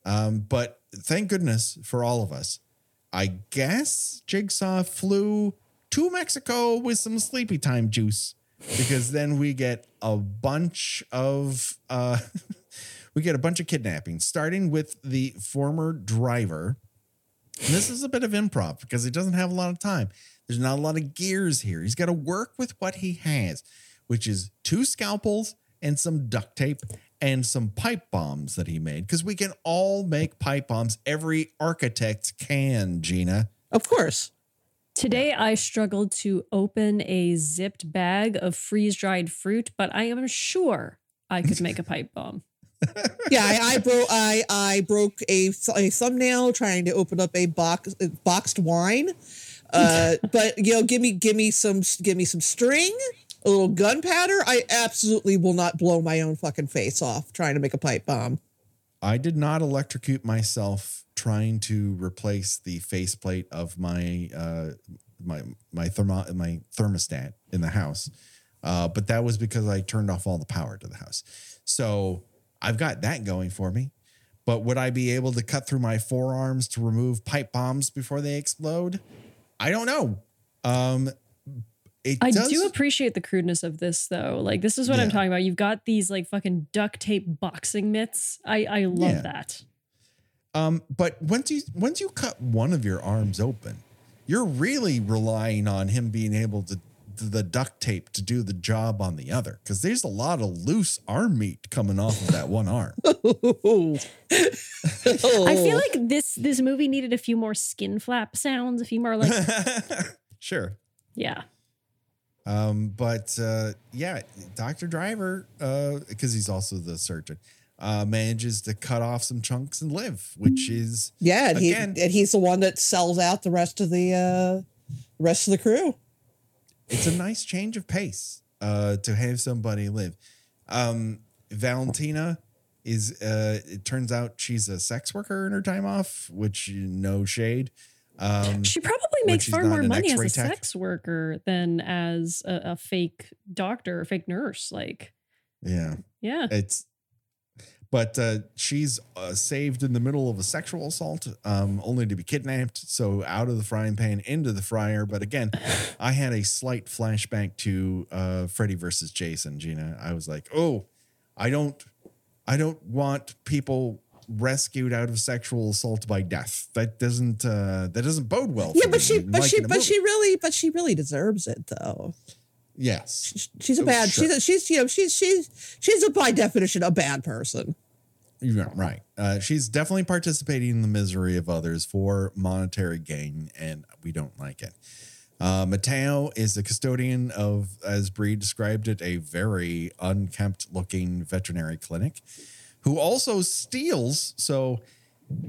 Um, but thank goodness for all of us. I guess Jigsaw flew to Mexico with some sleepy time juice because then we get a bunch of uh we get a bunch of kidnappings starting with the former driver. And this is a bit of improv because he doesn't have a lot of time. There's not a lot of gears here. He's got to work with what he has which is two scalpels and some duct tape and some pipe bombs that he made because we can all make pipe bombs. Every architect can gena. Of course. Today, I struggled to open a zipped bag of freeze dried fruit, but I am sure I could make a pipe bomb. Yeah, I, I broke I I broke a, a thumbnail trying to open up a box boxed wine. Uh, but you know, give me give me some give me some string, a little gunpowder. I absolutely will not blow my own fucking face off trying to make a pipe bomb. I did not electrocute myself trying to replace the faceplate of my uh my my thermo my thermostat in the house. Uh, but that was because I turned off all the power to the house. So I've got that going for me. But would I be able to cut through my forearms to remove pipe bombs before they explode? I don't know. Um it I does, do appreciate the crudeness of this, though. Like, this is what I'm talking about. You've got these like fucking duct tape boxing mitts. I I love Yeah. that. Um, but once you once you cut one of your arms open, you're really relying on him being able to the duct tape to do the job on the other because there's a lot of loose arm meat coming off of that one arm. I feel like this this movie needed a few more skin flap sounds, a few more like sure. yeah. Um, but uh, yeah, Dr. Driver, because he's also the surgeon, uh, manages to cut off some chunks and live, which is Yeah, and, he, and he's the one that sells out the rest of the uh, rest of the crew. it's a nice change of pace uh, to have somebody live. Um, Valentina is, uh, it turns out she's a sex worker in her time off, which no shade. Um, She probably makes far more money as a tech. sex worker than as a, a fake doctor, a fake nurse. Like, yeah, yeah. it's, but uh, she's uh, saved in the middle of a sexual assault, um, only to be kidnapped. So out of the frying pan into the fryer. But again, I had a slight flashback to uh, Freddy versus Jason. Gena, I was like, oh, I don't, I don't want people rescued out of sexual assault by death. That doesn't, uh, that doesn't bode well. Yeah, for but me she but she but movie. she really but she really deserves it though. yes, She's- She's a bad sure. she's a, she's you know she's she's she's a by definition a bad person. Yeah, right. Uh, she's definitely participating in the misery of others for monetary gain, and we don't like it. Uh, Mateo is the custodian of, as Bree described it, a very unkempt looking veterinary clinic who also steals. So,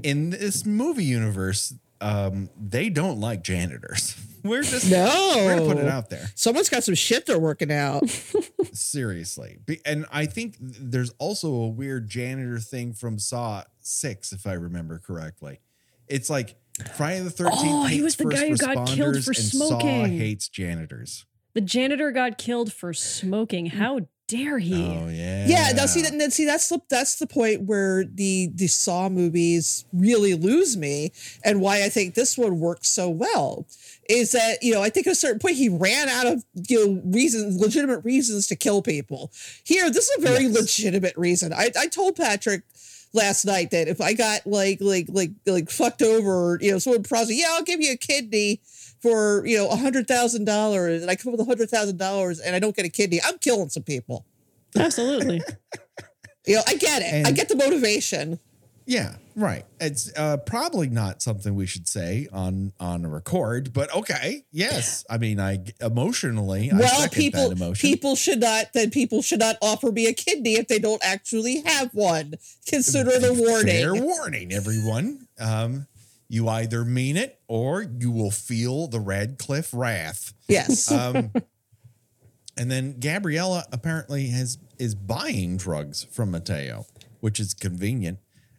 in this movie universe, um, they don't like janitors. We're just No. we're gonna put it out there. Someone's got some shit they're working out. Seriously. And I think there's also a weird janitor thing from Saw 6, if I remember correctly. It's like Friday the 13th. Oh, he hates was the first guy who got killed responders for and Saw hates janitors. The janitor got killed for smoking. How dare he? Oh, yeah. Yeah, now see that then see that's the that's the point where the the Saw movies really lose me and why I think this one works so well is that you know I think at a certain point he ran out of you know reasons legitimate reasons to kill people. Here, this is a very Yes. legitimate reason. I, I told Patrick last night that if I got like like like like fucked over, you know, someone promised, yeah, I'll give you a kidney for you know a hundred thousand dollars, and I come up with a hundred thousand dollars, and I don't get a kidney, I'm killing some people. Absolutely. You know, I get it. I get the motivation. Yeah, right. It's uh, probably not something we should say on on a record, but okay. Yes, I mean, I emotionally, well, second people that emotion. people should not then people should not offer me a kidney if they don't actually have one. Consider the Fair warning. warning, everyone. Um, you either mean it or you will feel the Radcliffe wrath. Yes. Um, and then Gabriella apparently has is buying drugs from Mateo, which is convenient.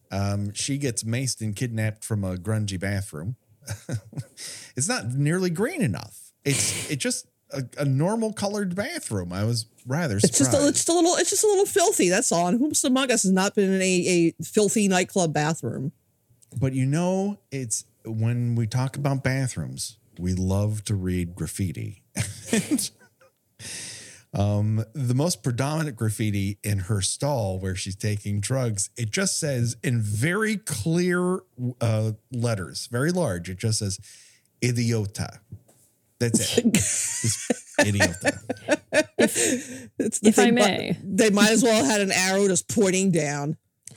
Um, she gets maced and kidnapped from a grungy bathroom. it's not nearly green enough. It's it just a, a normal colored bathroom. I was rather it's surprised. just a, it's just a little it's just a little filthy. That's all. And who's among us has not been in a, a filthy nightclub bathroom? But you know, it's when we talk about bathrooms, we love to read graffiti. um, the most predominant graffiti in her stall where she's taking drugs, it just says in very clear uh, letters, very large, it just says idiota. That's it. Idiota. It's If I may. they might as well have had an arrow just pointing down.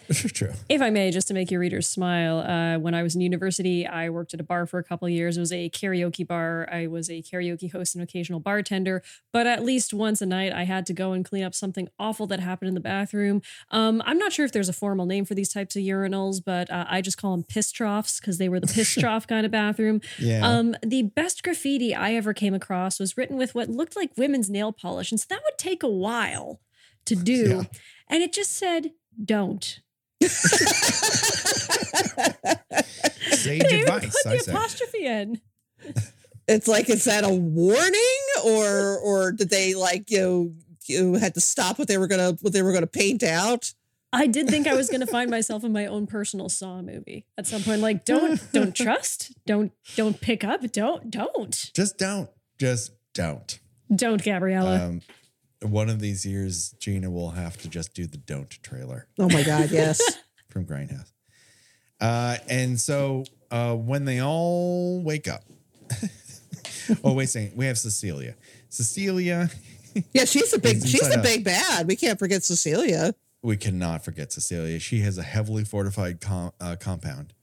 True. If I may, just to make your readers smile, uh, when I was in university, I worked at a bar for a couple of years. It was a karaoke bar. I was a karaoke host and occasional bartender. But at least once a night, I had to go and clean up something awful that happened in the bathroom. Um, I'm not sure if there's a formal name for these types of urinals, but uh, I just call them piss troughs because they were the piss trough kind of bathroom. Yeah. Um, the best graffiti I ever came across was written with what looked like women's nail polish, and so that would take a while to do. Yeah. And it just said, "Don't." Sage They even advice, put I the say. apostrophe in. It's like is that a warning or or did they like you know, you had to stop what they were gonna what they were gonna paint out? I did think I was going to find myself in my own personal Saw movie at some point. Like, don't, don't trust, don't, don't pick up, don't, don't, Just don't. Just don't. don't, Gabriella. Um, one of these years, Gena will have to just do the don't trailer Oh my god, yes. from Grindhouse. Uh, and so uh, when they all wake up, oh wait a second, we have Cecilia. Cecilia, Yeah, she's a big she's a big bad. We can't forget Cecilia. we cannot forget Cecilia. She has a heavily fortified com- uh, compound.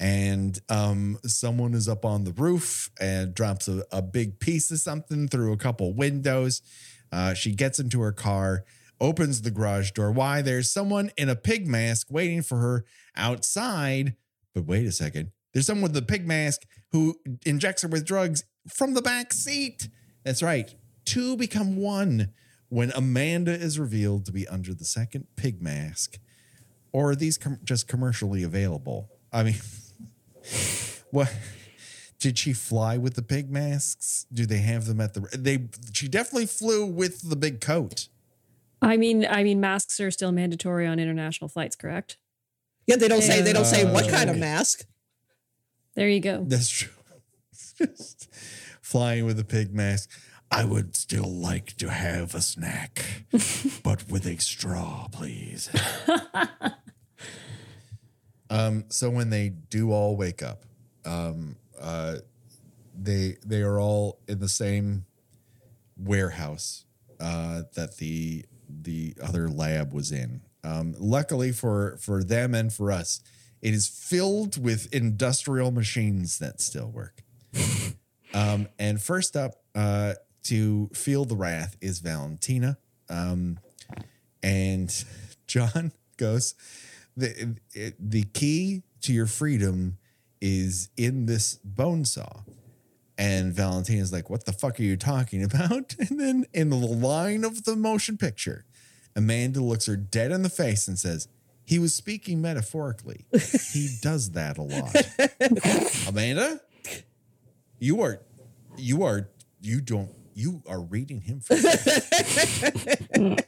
And um, someone is up on the roof and drops a, a big piece of something through a couple windows. Uh, she gets into her car, opens the garage door. Why? There's someone in a pig mask waiting for her outside. But wait a second. There's someone with a pig mask who injects her with drugs from the back seat. That's right. Two become one when Amanda is revealed to be under the second pig mask. Or are these com- just commercially available? I mean, what? Did she fly with the pig masks? Do they have them at the they she definitely flew with the big coat. I mean, I mean, masks are still mandatory on international flights, correct? Yeah, they don't say they don't say what kind of Uh, mask. There you go. That's true. Just flying with a pig mask. I would still like to have a snack, but with a straw, please. um, so when they do all wake up, um, uh, they they are all in the same warehouse uh, that the the other lab was in. Um, luckily for for them and for us, it is filled with industrial machines that still work. um, and first up uh, to feel the wrath is Valentina. Um, and John goes, the the key to your freedom is in this bone saw. And Valentina's like, What the fuck are you talking about? And then in the line of the motion picture, Amanda looks her dead in the face and says, He was speaking metaphorically. he does that a lot. Amanda, you are, you are, you don't, you are reading him for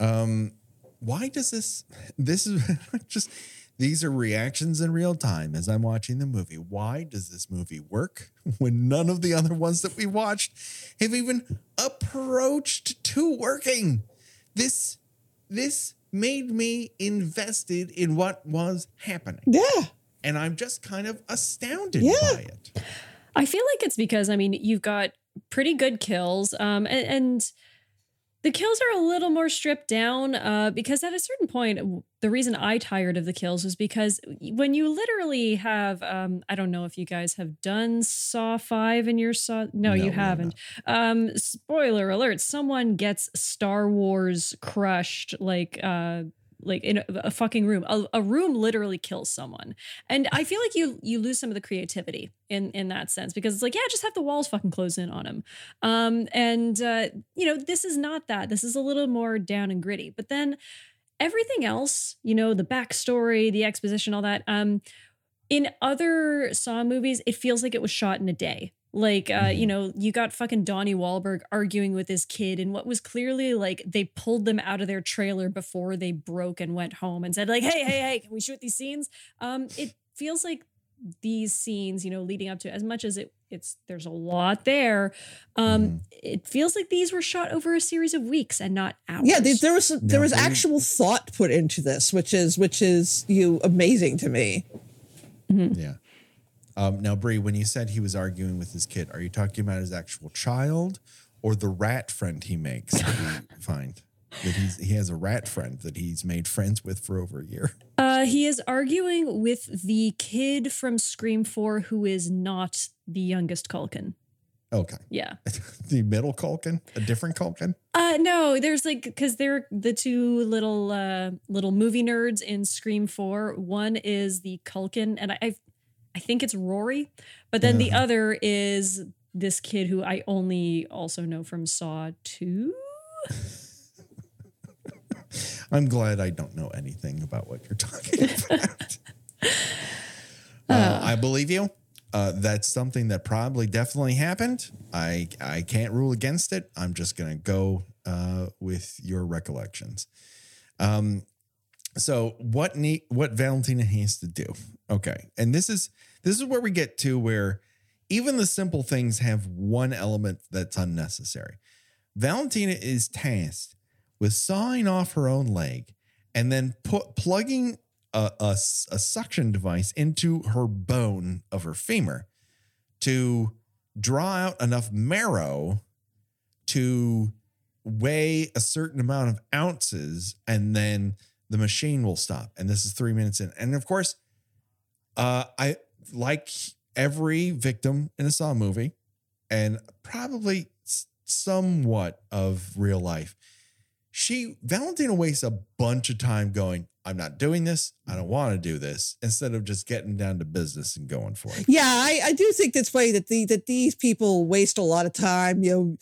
um why does this this is just these are reactions in real time as i'm watching the movie why does this movie work when none of the other ones that we watched have even approached to working this this made me invested in what was happening Yeah. and i'm just kind of astounded Yeah. by it I feel like it's because I mean you've got pretty good kills, um, and, and the kills are a little more stripped down. Uh, because at a certain point, the reason I tired of the kills was because when you literally have, um, I don't know if you guys have done Saw Five in your Saw. No, No, you have haven't. Um, spoiler alert: someone gets Star Wars crushed, like. Uh, like in a, a fucking room. A, a room literally kills someone. And i feel like you you lose some of the creativity in in that sense because it's like yeah just have the walls fucking close in on him um and uh you know this is not that. This is a little more down and gritty. But then everything else you know the backstory the exposition all that um in other saw movies it feels like it was shot in a day like uh, you know, you got fucking Donnie Wahlberg arguing with his kid, and what was clearly like they pulled them out of their trailer before they broke and went home and said like, "Hey, hey, hey, can we shoot these scenes?" Um, it feels like these scenes, you know, leading up to as much as it it's there's a lot there. Um, it feels like these were shot over a series of weeks and not hours. Yeah, there, there was there was actual thought put into this, which is which is you amazing to me. Yeah. Um, now, Bree, when you said he was arguing with his kid, are you talking about his actual child or the rat friend he makes that we find? That he's, he has a rat friend that he's made friends with for over a year. Uh, he is arguing with the kid from Scream 4 who is not the youngest Culkin. Okay. Yeah. the middle Culkin, a different Culkin. Uh no, there's like because they're the two little uh little movie nerds in Scream 4. One is the Culkin, and I I, I think it's Rory, but then the other is this kid who I only also know from Saw 2. I'm glad I don't know anything about what you're talking about. uh, I believe you. Uh, that's something that probably definitely happened. I I can't rule against it. I'm just gonna go uh, with your recollections. Um, so what need what Valentina has to do? Okay, and this is this is where we get to where even the simple things have one element that's unnecessary. Valentina is tasked with sawing off her own leg and then put plugging a a suction device into her bone of her femur to draw out enough marrow to weigh a certain amount of ounces and then the machine will stop and this is three minutes in. And of course uh i like every victim in a saw movie and probably somewhat of real life she Valentina wastes a bunch of time going, I'm not doing this. I don't want to do this, instead of just getting down to business and going for it. Yeah, I, I do think that's funny that the that these people waste a lot of time, you know,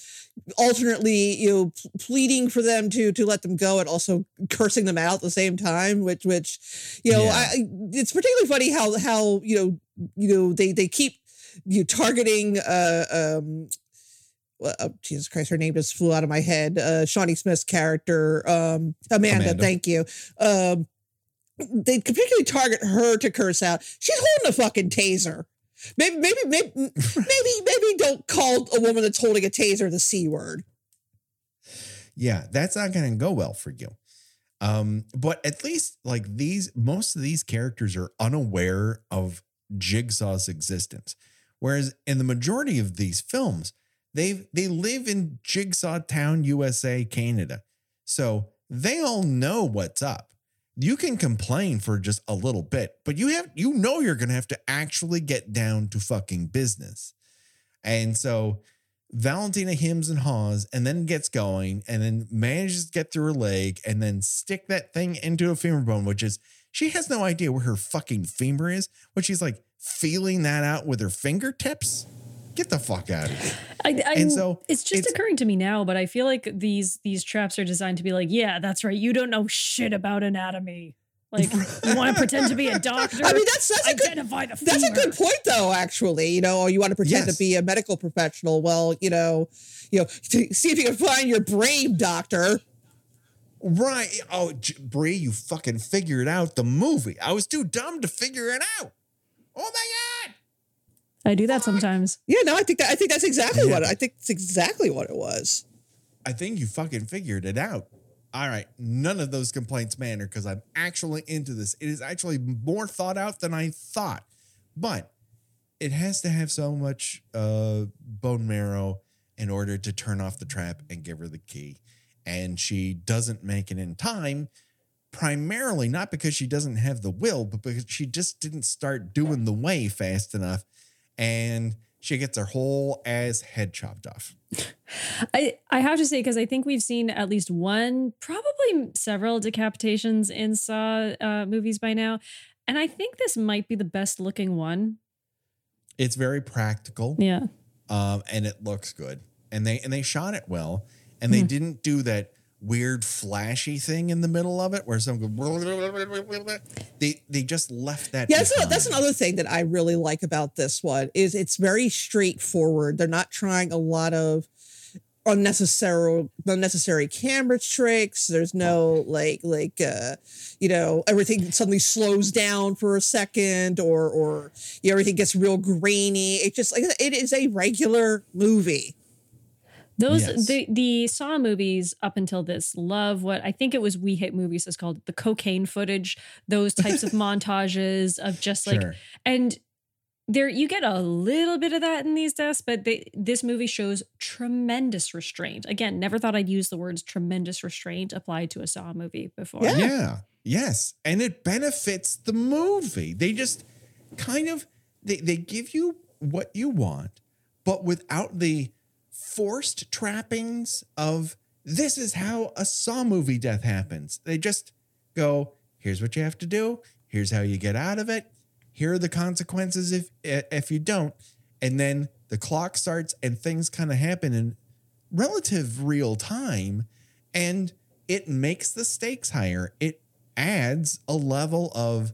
alternately, you know, pleading for them to to let them go and also cursing them out at the same time, which which, you know, Yeah. I, I- it's particularly funny how how you know you know they they keep you targeting uh um well, oh, Jesus Christ, her name just flew out of my head. Uh, Shawnee Smith's character, um, Amanda, Amanda. Thank you. Um, they particularly target her to curse out. She's holding a fucking taser. Maybe, maybe, maybe, maybe, maybe don't call a woman that's holding a taser the c word. Yeah, that's not going to go well for you. Um, but at least like these, most of these characters are unaware of Jigsaw's existence. Whereas in the majority of these films, they they live in Jigsaw Town, USA, Canada. So they all know what's up. You can complain for just a little bit, but you have you know you're gonna have to actually get down to fucking business. And so Valentina hems and haws and then gets going and then manages to get through her leg and then stick that thing into a femur bone, which is she has no idea where her fucking femur is, but she's like feeling that out with her fingertips. Get the fuck out of here. I, I, And so it's just it's- occurring to me now, but I feel like these these traps are designed to be like, yeah, that's right. You don't know shit about anatomy. Like you want to pretend to be a doctor. I mean, that's that's a good identify the That's a good point, though. Actually, you know, or you want to pretend Yes. to be a medical professional. Well, you know, you know, to see if you can find your brain, doctor. Right. Oh, J- Bree, you fucking figured out the movie. I was too dumb to figure it out. Oh my God. I do that sometimes. Yeah, no, I think that I think that's exactly Yeah. what I think it's exactly what it was. I think you fucking figured it out. All right. None of those complaints matter because I'm actually into this. It is actually more thought out than I thought, but it has to have so much uh, bone marrow in order to turn off the trap and give her the key. And she doesn't make it in time, primarily not because she doesn't have the will, but because she just didn't start doing the way fast enough. And she gets her whole ass head chopped off. I I have to say because I think we've seen at least one, probably several decapitations in Saw uh, movies by now, and I think this might be the best looking one. It's very practical. Yeah. um, and it looks good. And they and they shot it well, and they Hmm. didn't do that weird flashy thing in the middle of it where some go. They they just left that. Yeah, that's, a- that's another thing that I really like about this one is it's very straightforward. They're not trying a lot of unnecessary unnecessary camera tricks. There's no like like uh you know everything suddenly slows down for a second or or you know, everything gets real grainy. It just like it is a regular movie. Those Yes. the the Saw movies up until this love what I think it was We Hit Movies is called the cocaine footage. Those types of montages of just like Sure. and there you get a little bit of that in these deaths, but they, this movie shows tremendous restraint. Again, never thought I'd use the words tremendous restraint applied to a Saw movie before. Yeah. Yeah. Yes. And it benefits the movie. They just kind of they, they give you what you want, but without the forced trappings of this is how a Saw movie death happens. They just go, here's what you have to do, here's how you get out of it, here are the consequences if if you don't. And then the clock starts and things kind of happen in relative real time and it makes the stakes higher. It adds a level of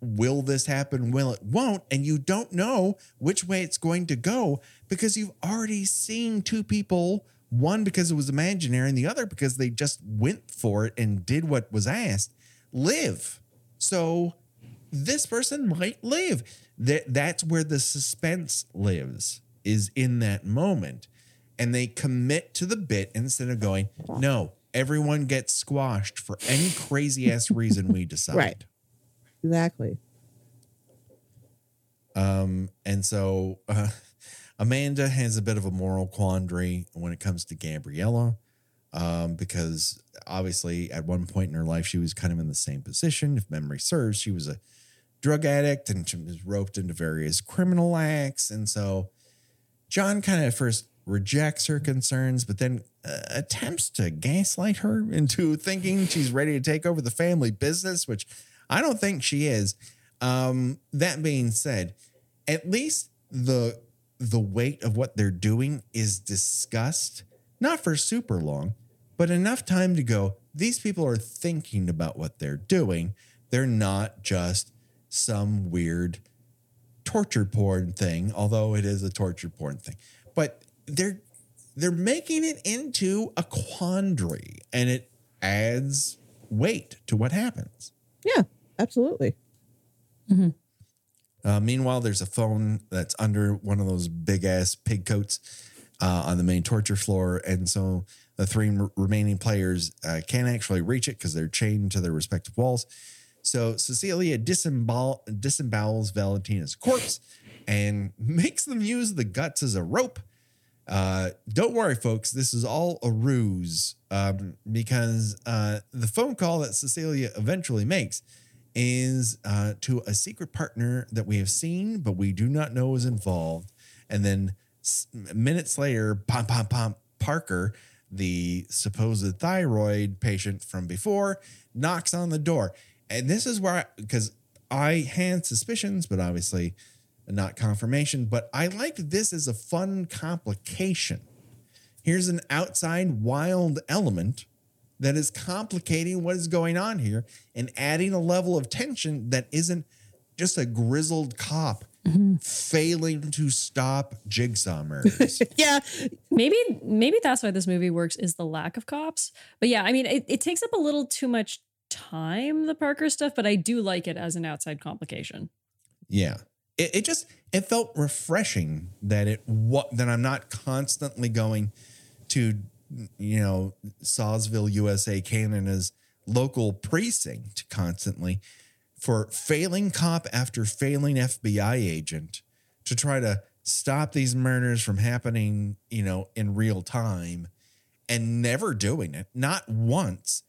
will this happen, will it won't, and you don't know which way it's going to go because you've already seen two people, one because it was imaginary and the other because they just went for it and did what was asked, live. So this person might live. That that's where the suspense lives is in that moment. And they commit to the bit instead of going, no, everyone gets squashed for any crazy ass reason we decide. Right. Exactly. Um, and so uh, Amanda has a bit of a moral quandary when it comes to Gabriella, um, because obviously at one point in her life she was kind of in the same position. If memory serves, she was a drug addict and she was roped into various criminal acts, and so John kind of at first rejects her concerns, but then uh, attempts to gaslight her into thinking she's ready to take over the family business, which I don't think she is. Um, that being said, at least the the weight of what they're doing is discussed, not for super long, but enough time to go, these people are thinking about what they're doing. They're not just some weird torture porn thing, although it is a torture porn thing. But they're they're making it into a quandary and it adds weight to what happens. Yeah, absolutely. Uh, meanwhile, there's a phone that's under one of those big ass pig coats uh, on the main torture floor. And so the three r- remaining players uh, can't actually reach it because they're chained to their respective walls. So Cecilia disembowel- disembowels Valentina's corpse and makes them use the guts as a rope. Uh, don't worry, folks. This is all a ruse um, because uh, the phone call that Cecilia eventually makes is uh, to a secret partner that we have seen, but we do not know is involved. And then minutes later, pom pom pom Parker, the supposed thyroid patient from before, knocks on the door. And this is where because I, had suspicions, but obviously not confirmation. But I liked this as a fun complication. Here's an outside wild element that is complicating what is going on here and adding a level of tension that isn't just a grizzled cop mm-hmm. failing to stop jigsaw murders. Yeah, maybe maybe that's why this movie works is the lack of cops. But yeah, I mean, it, it takes up a little too much time the Parker stuff, but I do like it as an outside complication. yeah. It, it just it felt refreshing that it what that I'm not constantly going to you know Sawsville, USA, Canada's local precinct constantly for failing cop after failing FBI agent to try to stop these murders from happening, you know, in real time and never doing it, not once.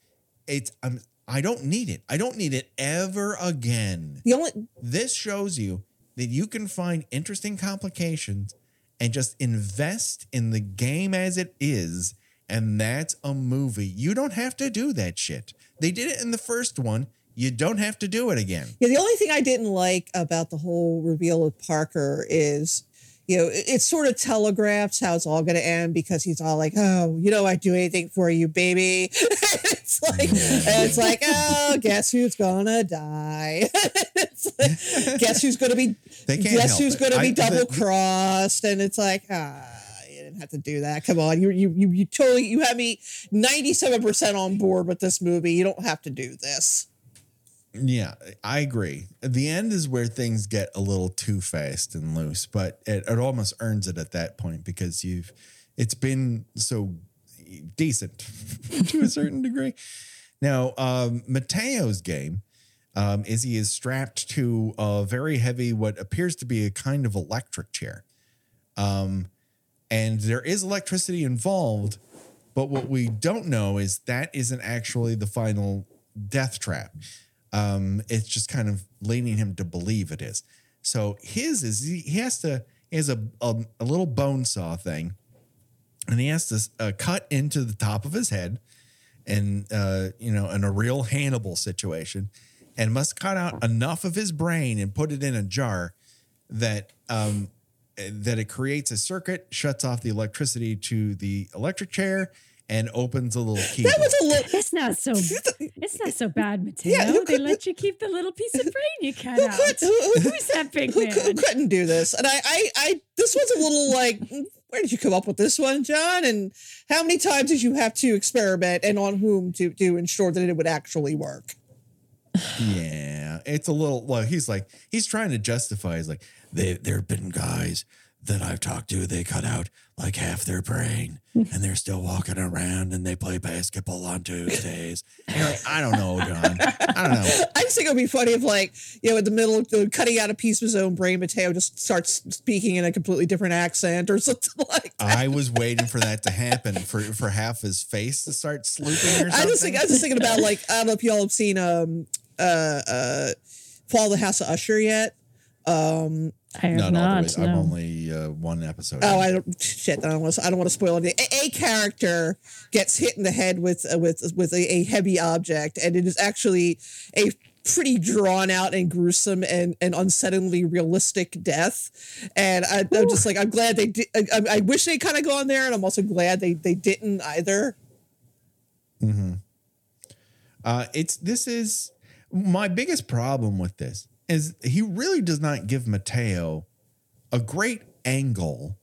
It's I'm I don't need it. I don't need it ever again. the only This shows you that you can find interesting complications and just invest in the game as it is. And that's a movie. You don't have to do that shit. They did it in the first one. You don't have to do it again. Yeah, the only thing I didn't like about the whole reveal of Parker is, you know, it, it sort of telegraphs how it's all going to end because he's all like, "Oh, you know, I'd do anything for you, baby." it's like, and it's like, "Oh, guess who's gonna die? it's like, guess who's gonna be? They can't guess who's it. gonna I- be double crossed?" And it's like, ah. Have to do that. Come on, you you you, you totally you have me ninety seven percent on board with this movie. You don't have to do this. Yeah, I agree. The end is where things get a little too fast and loose, but it, it almost earns it at that point because you've it's been so decent to a certain degree. Now, um, Mateo's game um, is he is strapped to a very heavy, what appears to be a kind of electric chair. Um, and there is electricity involved, but what we don't know is that isn't actually the final death trap. Um, it's just kind of leading him to believe it is. So his is he, he has to he has a, a a little bone saw thing, and he has to uh, cut into the top of his head, and uh, you know, in a real Hannibal situation, and must cut out enough of his brain and put it in a jar that um, that it creates a circuit, shuts off the electricity to the electric chair, and opens a little key. That was a little. It's not so it's not so bad, Mateo. Yeah, they could- let you keep the little piece of brain you cut Who out. could, who, who, Who's that big who, man? who couldn't do this? And I, I, I, this was a little like, "Mm, where did you come up with this one, John? And how many times did you have to experiment, and on whom to to ensure that it would actually work? Yeah, it's a little. Well, he's like he's trying to justify. He's like, they, there have been guys that I've talked to. They cut out like half their brain, and they're still walking around, and they play basketball on Tuesdays. Like, I don't know, John. I don't know. I just think it would be funny if, like, you know, in the middle of cutting out a piece of his own brain, Mateo just starts speaking in a completely different accent or something like. that. I was waiting for that to happen for for half his face to start slooping or something. I just think I was just thinking about like I don't know if y'all have seen um uh uh Fall of the House of Usher yet. Um I have not, all the not. way. I'm only uh, one episode. Oh, in. I don't shit. I don't want to. I don't want to spoil anything. A, a character gets hit in the head with uh, with with a, a heavy object, and it is actually a pretty drawn out and gruesome and and unsettlingly realistic death. And I, I'm just like, I'm glad they did. I, I- I wish they kind of gone there, and I'm also glad they they didn't either. Uh, it's this is my biggest problem with this is he really does not give Mateo a great angle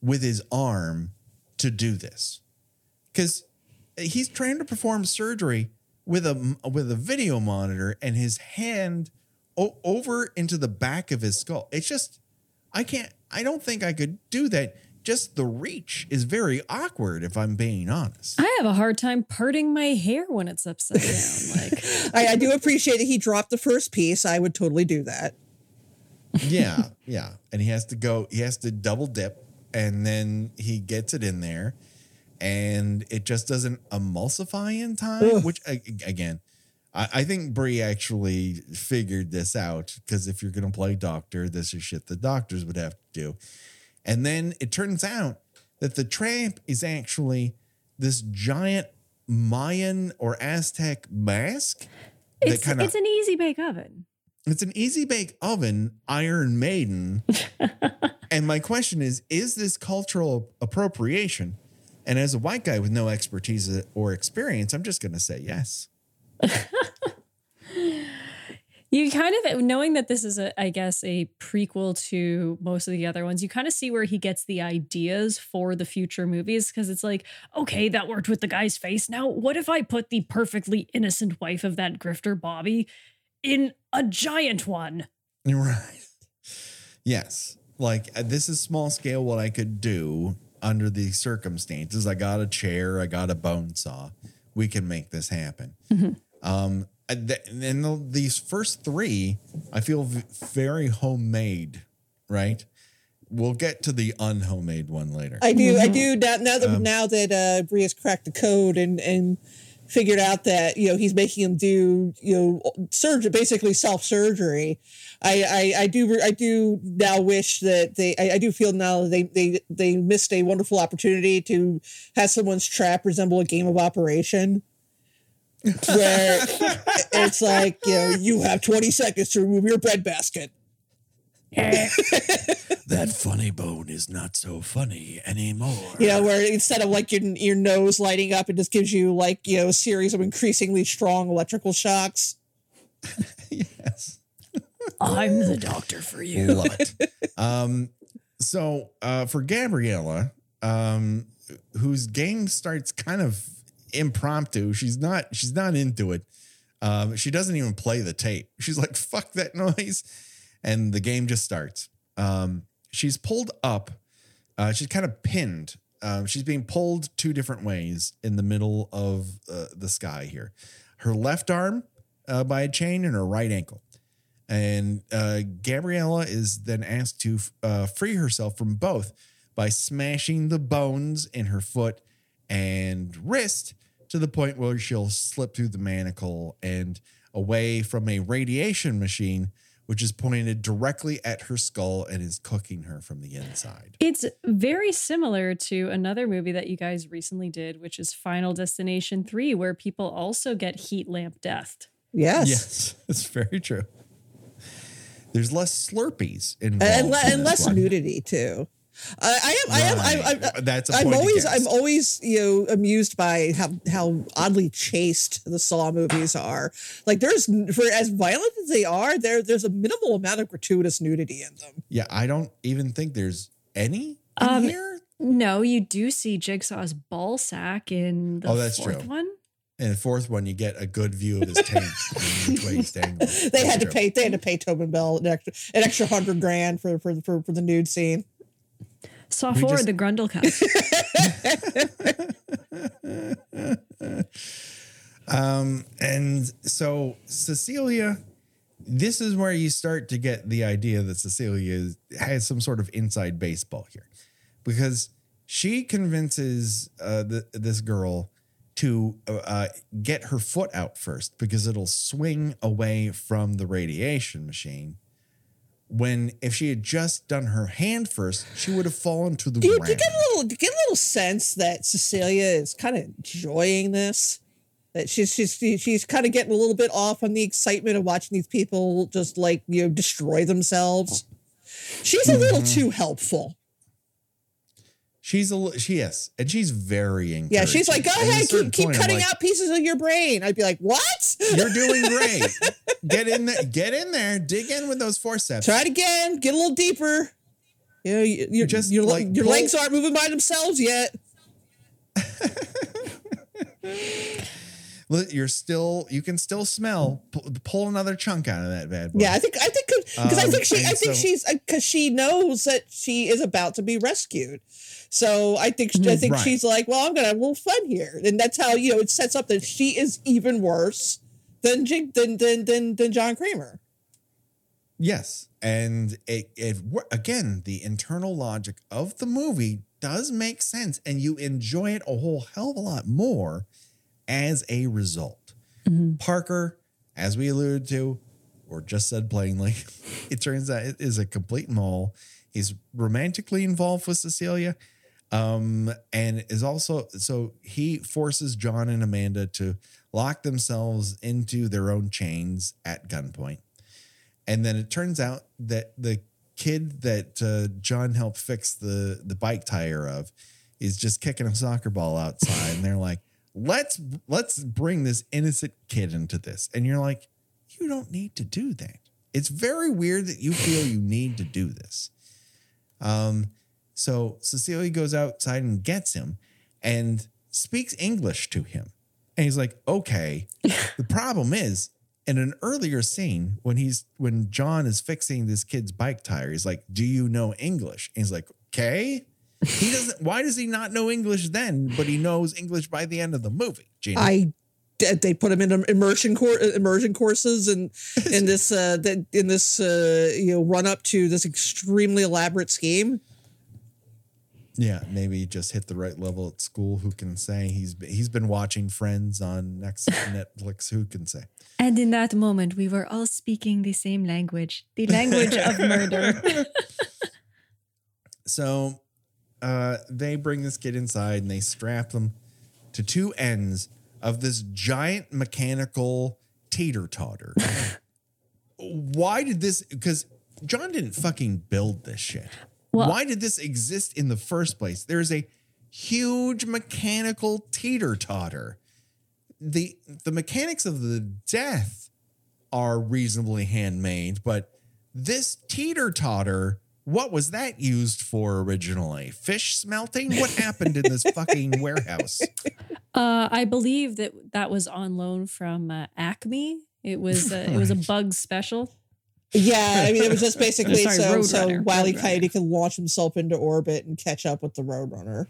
with his arm to do this because he's trying to perform surgery with a with a video monitor and his hand o- over into the back of his skull. It's just I can't. I don't think I could do that. Just the reach is very awkward. If I'm being honest. I have a hard time parting my hair when it's upside down. Like I, I do appreciate that he dropped the first piece. I would totally do that. yeah, yeah. And he has to go, he has to double dip and then he gets it in there and it just doesn't emulsify in time, Ugh. which again, I, I think Bree actually figured this out because if you're going to play doctor, this is shit the doctors would have to do. And then it turns out that the tramp is actually this giant Mayan or Aztec mask. It's, kinda- it's an easy bake oven. It's an easy bake oven, Iron Maiden. and my question is is this cultural appropriation? And as a white guy with no expertise or experience, I'm just going to say yes. You kind of knowing that this is a, I guess, a prequel to most of the other ones. You kind of see where he gets the ideas for the future movies because it's like, okay, that worked with the guy's face. Now, what if I put the perfectly innocent wife of that grifter, Bobby, in a giant one? Right. Yes. Like uh, this is small scale what I could do under the circumstances. I got a chair, I got a bone saw. We can make this happen. Um, and th- and the, these first three, I feel very homemade, right? We'll get to the unhomemade one later. I do, I do now. Now that now that uh, Bree's cracked the code and and figured out that you know he's making him do you know surgery, basically self surgery. I, I I do I do now wish that they I, I do feel now that they they they missed a wonderful opportunity to have someone's trap resemble a game of operation. Where it's like, you know, you have 20 seconds to remove your bread basket. That funny bone is not so funny anymore. you know, where instead of like your your nose lighting up, it just gives you like you know a series of increasingly strong electrical shocks. yes. I'm the doctor for you. Love it. um, so uh, for Gabriella, um, whose game starts kind of impromptu, she's not she's not into it. Um, she doesn't even play the tape. She's like, "Fuck that noise," and the game just starts. Um, she's pulled up. Uh, she's kind of pinned. Um, she's being pulled two different ways in the middle of uh, the sky here. Her left arm uh, by a chain and her right ankle. And uh, Gabriella is then asked to uh, free herself from both by smashing the bones in her foot and wrist to the point where she'll slip through the manacle and away from a radiation machine, which is pointed directly at her skull and is cooking her from the inside. It's very similar to another movie that you guys recently did, which is Final Destination 3, where people also get heat lamp death. Yes. Yes, it's very true. There's less Slurpees involved. And, le- in and less one. nudity too. I, I am. I am. I, I, Right. That's a I'm point always. I'm always. You know, amused by how how oddly chaste the Saw movies are. Like, there's for as violent as they are, there there's a minimal amount of gratuitous nudity in them. Yeah, I don't even think there's any in Um, here. No, you do see Jigsaw's ball sack in the Oh, that's fourth true. one. And the fourth one, you get a good view of his tank which way he's dangling. They That's had to pay. They had to pay Tobin Bell an extra an extra hundred grand for for for, for the nude scene. Saw We four, just- the Grundle cut. Um, and so Cecilia, this is where you start to get the idea that Cecilia has some sort of inside baseball here, because she convinces uh, the, this girl to uh, uh, get her foot out first because it'll swing away from the radiation machine. When if she had just done her hand first, she would have fallen to the you, do ground. you get a little do you get a little sense that Cecilia is kind of enjoying this? That she's she's she's kind of getting a little bit off on the excitement of watching these people just like you know destroy themselves. She's a little Mm-hmm. too helpful. She's a she is, and she's very encouraging. Yeah, she's like, go At a ahead, keep, keep point, cutting like, out pieces of your brain. I'd be like, what? You're doing great. get in there, get in there, dig in with those forceps. Try it again. Get a little deeper. You know, you, you're Just, your, like, your pull- legs aren't moving by themselves yet. You're still, you can still smell. Pull, another chunk out of that bad boy. Yeah, I think I think because I Um, think she I think so- she's because she knows that she is about to be rescued. So I think I think Mm-hmm. Right. she's like, well, I'm gonna have a little fun here, and that's how you know it sets up that she is even worse than Jig than than than, than John Kramer. Yes, and it, it again, the internal logic of the movie does make sense, and you enjoy it a whole hell of a lot more as a result. Parker, as we alluded to, or just said plainly, it turns out it is a complete mole. He's romantically involved with Cecilia. Um, and is also so he forces John and Amanda to lock themselves into their own chains at gunpoint. And then it turns out that the kid that uh, John helped fix the the bike tire of is just kicking a soccer ball outside, and they're like, "Let's let's bring this innocent kid into this." And you're like, "You don't need to do that." It's very weird that you feel you need to do this. Um, so Cecilia goes outside and gets him and speaks English to him. And he's like, okay. the problem is in an earlier scene when he's when John is fixing this kid's bike tire, he's like, Do you know English? And he's like, Okay. He doesn't why does he not know English then, but he knows English by the end of the movie? Gena? I they put him in immersion cour- immersion courses and in this uh in this uh you know run up to this extremely elaborate scheme. Yeah, maybe just hit the right level at school. Who can say? He's been, he's been watching Friends on next Netflix. Who can say? And in that moment, we were all speaking the same language, the language of murder. so, uh, they bring this kid inside and they strap them to two ends of this giant mechanical teeter totter. Why did this? Because John didn't fucking build this shit. Well, Why did this exist in the first place? There's a huge mechanical teeter totter. The the mechanics of the death are reasonably handmade, but this teeter totter, what was that used for originally? Fish smelting? What happened in this fucking warehouse? Uh, I believe that that was on loan from uh, Acme. It was uh, it was a bug special. Yeah, I mean, it was just basically Sorry, so so Wiley Coyote can launch himself into orbit and catch up with the Roadrunner.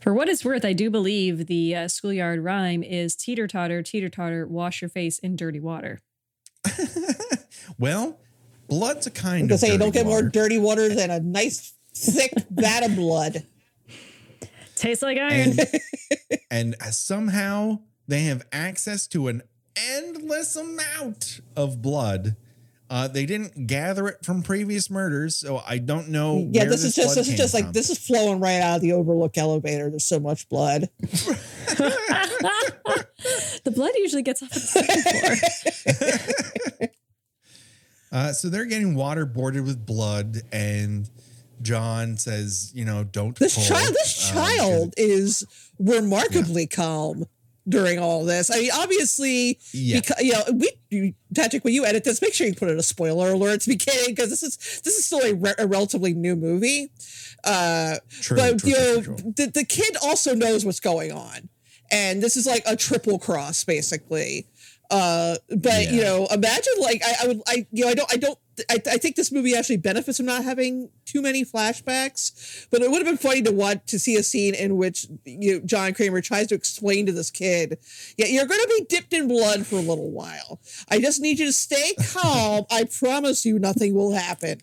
For what it's worth, I do believe the uh, schoolyard rhyme is teeter totter, teeter totter, wash your face in dirty water. well, blood's a kind I'm of. say you don't get water. more dirty water than a nice thick vat of blood. Tastes like iron. And, and somehow they have access to an endless amount of blood uh, they didn't gather it from previous murders, so I don't know. Yeah, this, this is just this is just from. like this is flowing right out of the Overlook elevator. There's so much blood. the blood usually gets off the second floor. uh, so they're getting waterboarded with blood, and John says, "You know, don't." This pull, child, this uh, child is remarkably yeah. calm during all this. I mean, obviously, yeah. because you know, we Patrick, when you edit this, make sure you put in a spoiler alert at the beginning because this is this is still a, re- a relatively new movie. Uh, true, but true, you know, true, the the kid also knows what's going on, and this is like a triple cross basically. Uh, but yeah. you know, imagine like I, I would I you know I don't I don't I, I, think this movie actually benefits from not having too many flashbacks. But it would have been funny to want to see a scene in which you, John Kramer tries to explain to this kid, "Yeah, you're going to be dipped in blood for a little while. I just need you to stay calm. I promise you, nothing will happen."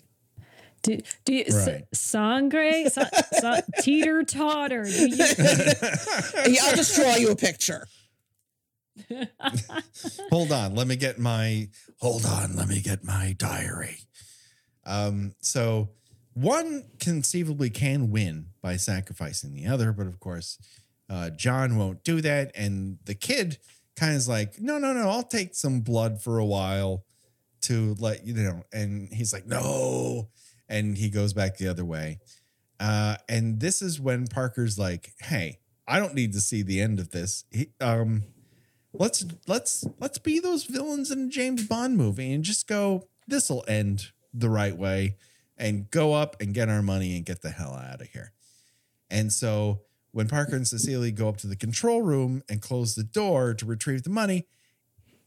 Do, do you right. s- sangre sa, sa, teeter totter? You, yeah, I'll just draw you a picture. hold on, let me get my hold on, let me get my diary. Um, so one conceivably can win by sacrificing the other, but of course, uh, John won't do that, and the kid kind of is like, no, no, no, I'll take some blood for a while to let you know, and he's like, no, and he goes back the other way. Uh, and this is when Parker's like, hey, I don't need to see the end of this. He, um, let's let's let's be those villains in a James Bond movie and just go this'll end the right way and go up and get our money and get the hell out of here. And so when Parker and Cecily go up to the control room and close the door to retrieve the money,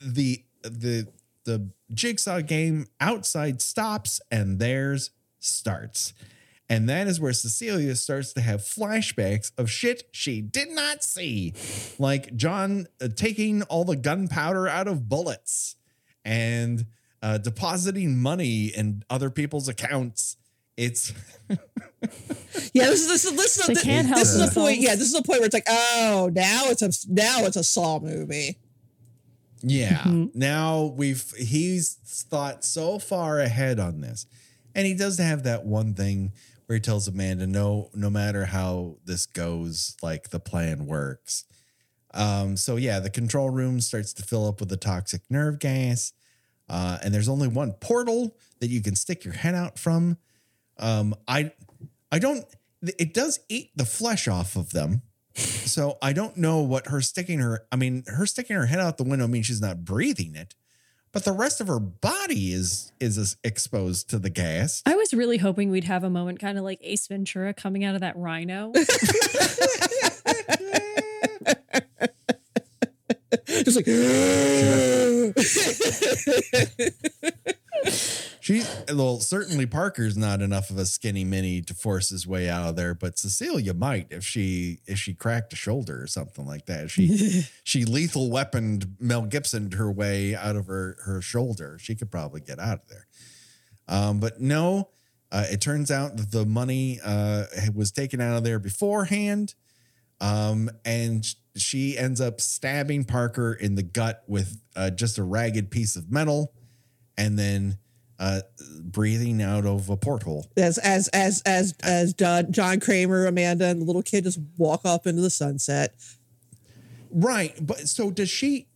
the the the jigsaw game outside stops and theirs starts. And that is where Cecilia starts to have flashbacks of shit she did not see, like John uh, taking all the gunpowder out of bullets and uh, depositing money in other people's accounts. It's yeah. This is this is this is, this, this is the point. Yeah, this is the point where it's like, oh, now it's a now it's a Saw movie. Yeah. Mm-hmm. Now we've he's thought so far ahead on this And he does have that one thing where he tells Amanda, no, no matter how this goes, like the plan works. Um, so yeah, the control room starts to fill up with the toxic nerve gas. Uh, and there's only one portal that you can stick your head out from. Um, I I don't it does eat the flesh off of them. So I don't know what her sticking her I mean, her sticking her head out the window means she's not breathing it, but the rest of her body is is exposed to the gas. I was really hoping we'd have a moment kind of like Ace Ventura coming out of that rhino. Just like She well, certainly Parker's not enough of a skinny mini to force his way out of there, but Cecilia might if she if she cracked a shoulder or something like that. She she lethal weaponed Mel Gibson her way out of her her shoulder. She could probably get out of there. Um, but no, uh, it turns out that the money uh, was taken out of there beforehand. Um, and she ends up stabbing Parker in the gut with uh, just a ragged piece of metal, and then uh, breathing out of a porthole. as as as as as John, John Kramer, Amanda, and the little kid just walk off into the sunset. Right, but so does she?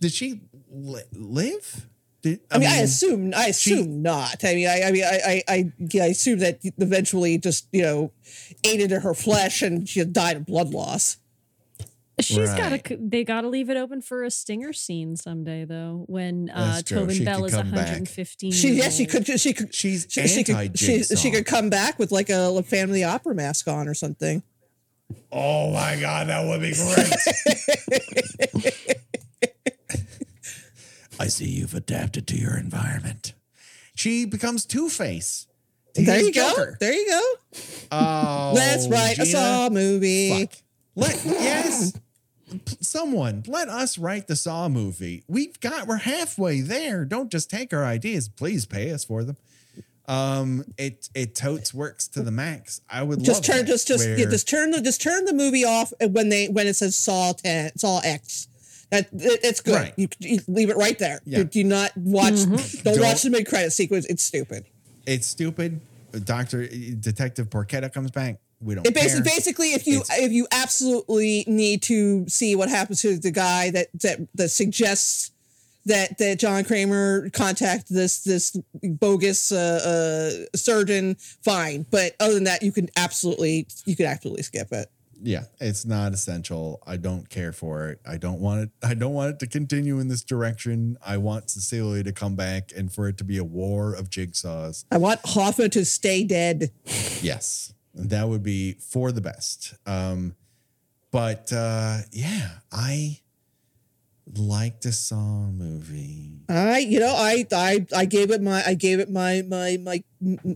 Did she li- live? Did, I, mean, I assume I assume not. I mean, I, I mean, I, I, I, I assume that eventually just you know ate into her flesh and she died of blood loss. She's got Right. to. They got to leave it open for a stinger scene someday, though. When uh, Tobin She Bell is 115. She, years yeah, she could, she could, She's she, she could, she, anti-Jigsaw. she could come back with like a family opera mask on or something. Oh my god, that would be great. I see you've adapted to your environment. She becomes Two Face. There you go. There you go. Oh, Let's write a Gena. Saw movie. Fuck. Let yes, P- someone let us write the Saw movie. We've got we're halfway there. Don't just take our ideas. Please pay us for them. Um, it it totes works to the max. I would Just love turn, that, just, just, yeah, just turn the, just turn the movie off when they when it says Saw ten, Saw X. That it, it's good. Right. You, you leave it right there. Yeah. You do not watch. Don't, Don't- watch the mid credit sequence. It's stupid. it's stupid. Doctor Detective Porchetta comes back. We don't It basically, care. basically, if you It's- if you absolutely need to see what happens to the guy that that that suggests that that John Kramer contact this this bogus uh, uh, surgeon, fine. But other than that, you can absolutely you can absolutely skip it. yeah, it's not essential. I don't care for it. I don't want it. I don't want it to continue in this direction. I want Cecilia to come back and for it to be a war of jigsaws. I want Hoffa to stay dead. Yes, that would be for the best. Um, but uh, yeah, I liked the Saw movie. I, you know, I, I, I gave it my, I gave it my, my, my,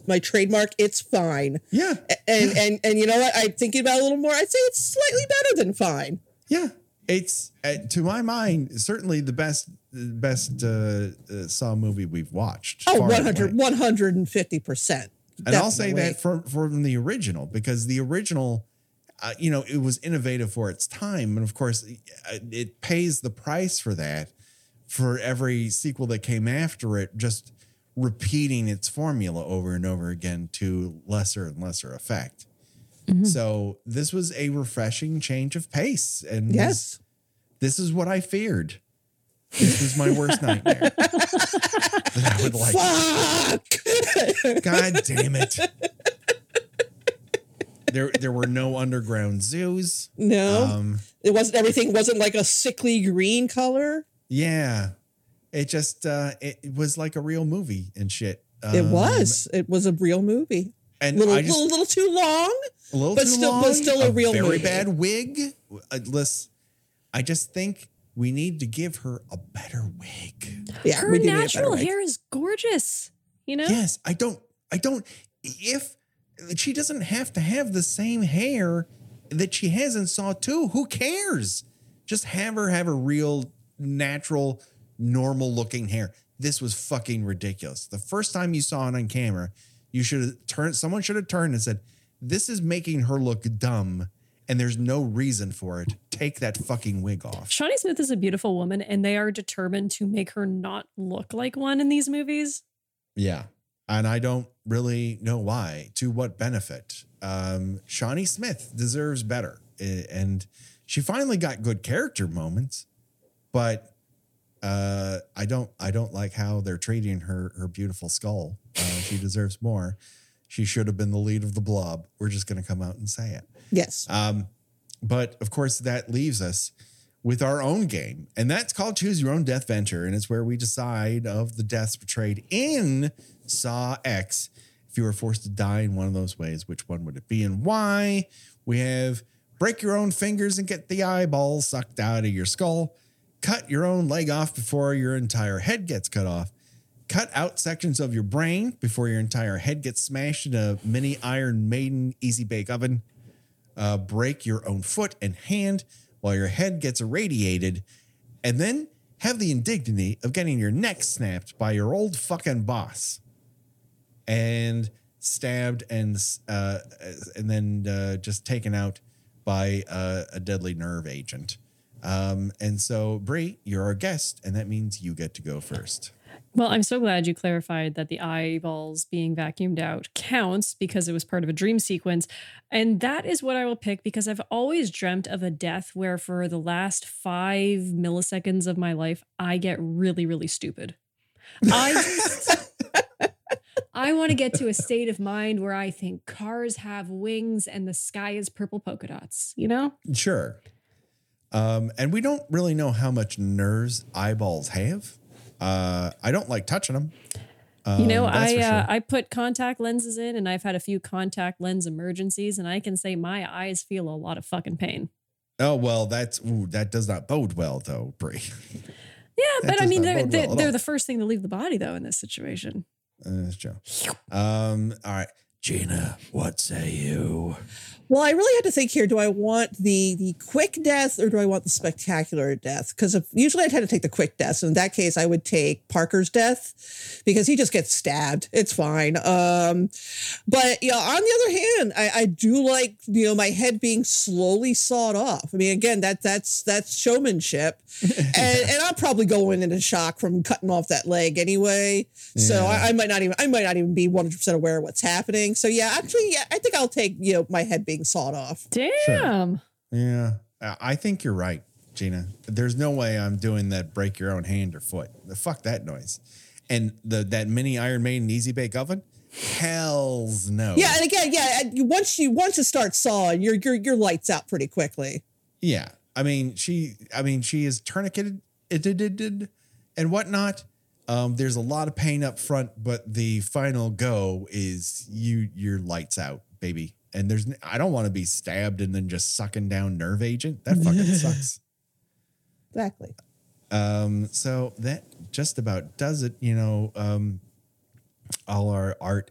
my trademark. It's fine. Yeah, And, and, and you know what? I'm thinking about it a little more. I'd say it's slightly better than fine. yeah. It's uh, to my mind certainly the best, best uh, uh, Saw movie we've watched. Oh, 100, 150%. And I'll say that from from the original because the original, uh, you know, it was innovative for its time, and of course, uh, it pays the price for that for every sequel that came after it, just repeating its formula over and over again to lesser and lesser effect. So this was a refreshing change of pace, and Yes. this is what I feared. This was my worst nightmare. that I would like. Fuck. God damn it. There, there were no underground zoos. No, Um, it wasn't, everything wasn't like a sickly green color. yeah, it just, uh, it, it was like a real movie and shit. It Um, was, it was a real movie. and Little, just little, little too long. a little but too still- long, but still a real very movie. bad wig. Uh, listen, I just think we need to give her a better wig. Yeah, Her we do need a better natural wig. hair is gorgeous. You know. Yes, I don't, I don't. If she doesn't have to have the same hair that she has in Saw 2, who cares? Just have her have a real, natural, normal looking hair. This was fucking ridiculous. The first time you saw it on camera, you should have turned, someone should have turned and said, This is making her look dumb, and there's no reason for it. Take that fucking wig off. Shawnee Smith is a beautiful woman, and they are determined to make her not look like one in these movies. Yeah. and I don't really know why. To what benefit? Um, Shawnee Smith deserves better, and she finally got good character moments, but uh, I don't I don't like how they're treating her her beautiful skull. Uh, she deserves more. She should have been the lead of the blob. We're just going to come out and say it. Yes. Um, but of course, that leaves us with our own game, and that's called Choose Your Own Death Venture, and it's where we decide of the deaths portrayed in Saw X. If you were forced to die in one of those ways, which one would it be and why? We have break your own fingers and get the eyeballs sucked out of your skull, cut your own leg off before your entire head gets cut off, cut out sections of your brain before your entire head gets smashed in a mini Iron Maiden easy bake oven, uh, break your own foot and hand while your head gets irradiated, and then have the indignity of getting your neck snapped by your old fucking boss and stabbed and uh, and then uh, just taken out by uh, a deadly nerve agent. Um, and so, Bree, you're our guest, and that means you get to go first. Well, I'm so glad you clarified that the eyeballs being vacuumed out counts because it was part of a dream sequence. And that is what I will pick because I've always dreamt of a death where, for the last five milliseconds of my life, I get really, really stupid. I just. I want to get to a state of mind where I think cars have wings and the sky is purple polka dots, you know? Sure. Um, and we don't really know how much nerves eyeballs have. Uh, I don't like touching them. you know, Um, I for uh. I put contact lenses in and I've had a few contact lens emergencies and I can say my eyes feel a lot of fucking pain. Oh well, that's ooh, that does not bode well though, Bree. Yeah, but I mean they're they're, well they're the first thing to leave the body though in this situation. Uh, that's Joe. Um, all right, Gena, what say you? Well, I really had to think here. Do I want the the quick death or do I want the spectacular death? Because usually I'd tend to take the quick death. So in that case, I would take Parker's death because he just gets stabbed. It's fine. Um, but yeah, on the other hand, I, I do like you know my head being slowly sawed off. I mean, again, that that's that's showmanship, and and I'll probably go in into shock from cutting off that leg anyway. So I, I might not even I might not even be one hundred percent aware of what's happening. So yeah, actually, yeah, I think I'll take you know my head being sawed off. Damn. Yeah, I I think you're right, Gena. There's no way I'm doing that. Break your own hand or foot. The fuck that noise. And the that mini Iron Maiden easy bake oven. Hell's no. Yeah, and again, yeah, and you- once you once it starts sawing, your your your lights out pretty quickly. Yeah. I mean, she I mean, she is tourniqueted and whatnot. Um, there's a lot of pain up front, but the final go is you your lights out, baby. And there's I don't want to be stabbed and then just sucking down nerve agent. That fucking sucks. Exactly. Um, so that just about does it. You know, um, all our art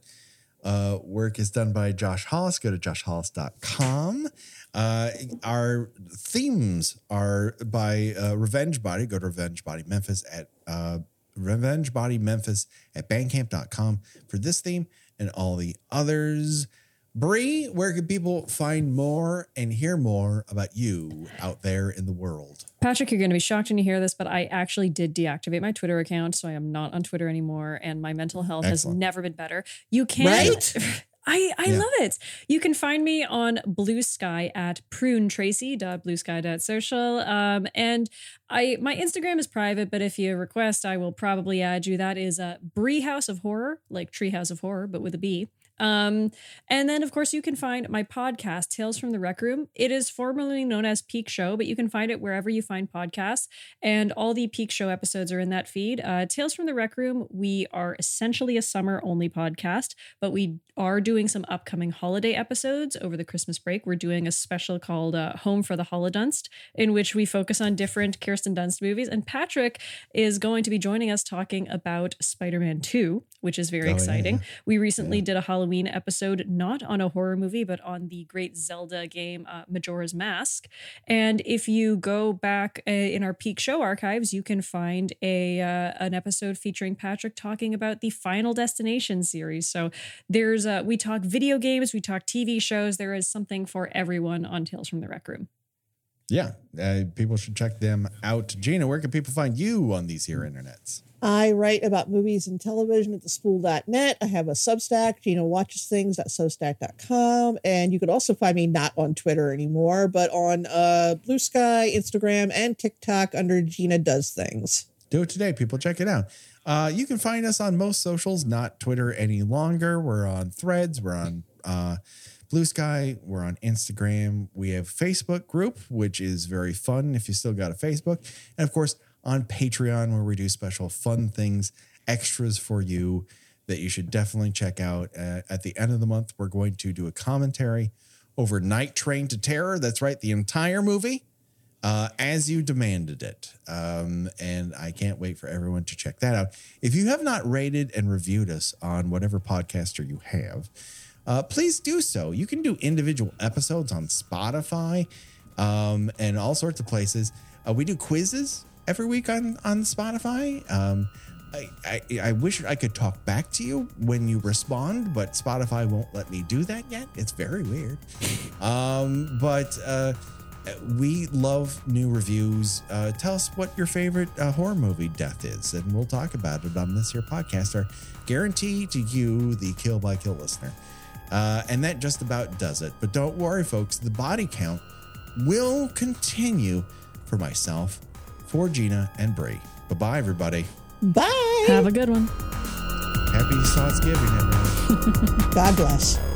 uh, work is done by Josh Hollis. Go to joshhollis.com. Uh, our themes are by uh, Revenge Body. Go to Revenge Body Memphis at uh, Revenge Body Memphis at bandcamp.com for this theme and all the others. Bree, where can people find more and hear more about you out there in the world? Patrick, you're going to be shocked when you hear this, but I actually did deactivate my Twitter account, so I am not on Twitter anymore, and my mental health Excellent. has never been better. You can, Right? I I Yeah. love it. You can find me on Bluesky at prunetracy.bluesky.social. Um, and I my Instagram is private, but if you request, I will probably add you. That is uh, Bree House of Horror, like Treehouse of Horror, but with a B. Um, and then, of course, you can find my podcast, Tales from the Rec Room. It is formerly known as Peak Show, but you can find it wherever you find podcasts. And all the Peak Show episodes are in that feed. Uh, Tales from the Rec Room, we are essentially a summer only podcast, but we are doing some upcoming holiday episodes over the Christmas break. We're doing a special called uh, Home for the Holodunst, in which we focus on different Kirsten Dunst movies. And Patrick is going to be joining us talking about Spider Man 2, which is very Oh, exciting. yeah. We recently did a Halloween episode, not on a horror movie, but on the great Zelda game, uh, Majora's Mask. And if you go back uh, in our peak show archives, you can find a uh, an episode featuring Patrick talking about the Final Destination series. So there's uh, we talk video games, we talk TV shows. There is something for everyone on Tales from the Rec Room. Yeah, uh, people should check them out. Gena, where can people find you on these here internets? I write about movies and television at thespool.net. I have a Substack, Gena watches things.substack.com. And you could also find me not on Twitter anymore, but on uh, Bluesky, Instagram, and TikTok under Gena Does Things. Do it today, people. Check it out. Uh, you can find us on most socials, not Twitter any longer. We're on Threads. We're on uh, Bluesky. We're on Instagram. We have Facebook group, which is very fun if you still got a Facebook. And of course, on Patreon, where we do special fun things, extras for you that you should definitely check out. Uh, at the end of the month, we're going to do a commentary over Night Train to Terror. That's right, the entire movie uh, as you demanded it. Um, and I can't wait for everyone to check that out. If you have not rated and reviewed us on whatever podcaster you have, uh, please do so. You can do individual episodes on Spotify um, and all sorts of places. Uh, we do quizzes every week on on Spotify. Um, I, I, I wish I could talk back to you when you respond, but Spotify won't let me do that yet. It's very weird. Um, but uh, we love new reviews. Uh, tell us what your favorite uh, horror movie death is, and we'll talk about it on this here podcast. Our guarantee to you, the Kill by Kill listener. Uh, and that just about does it. But don't worry, folks, the body count will continue for myself, for Gena, and Bree. Bye bye, everybody. Bye. Have a good one. Happy Thanksgiving, everyone. God bless.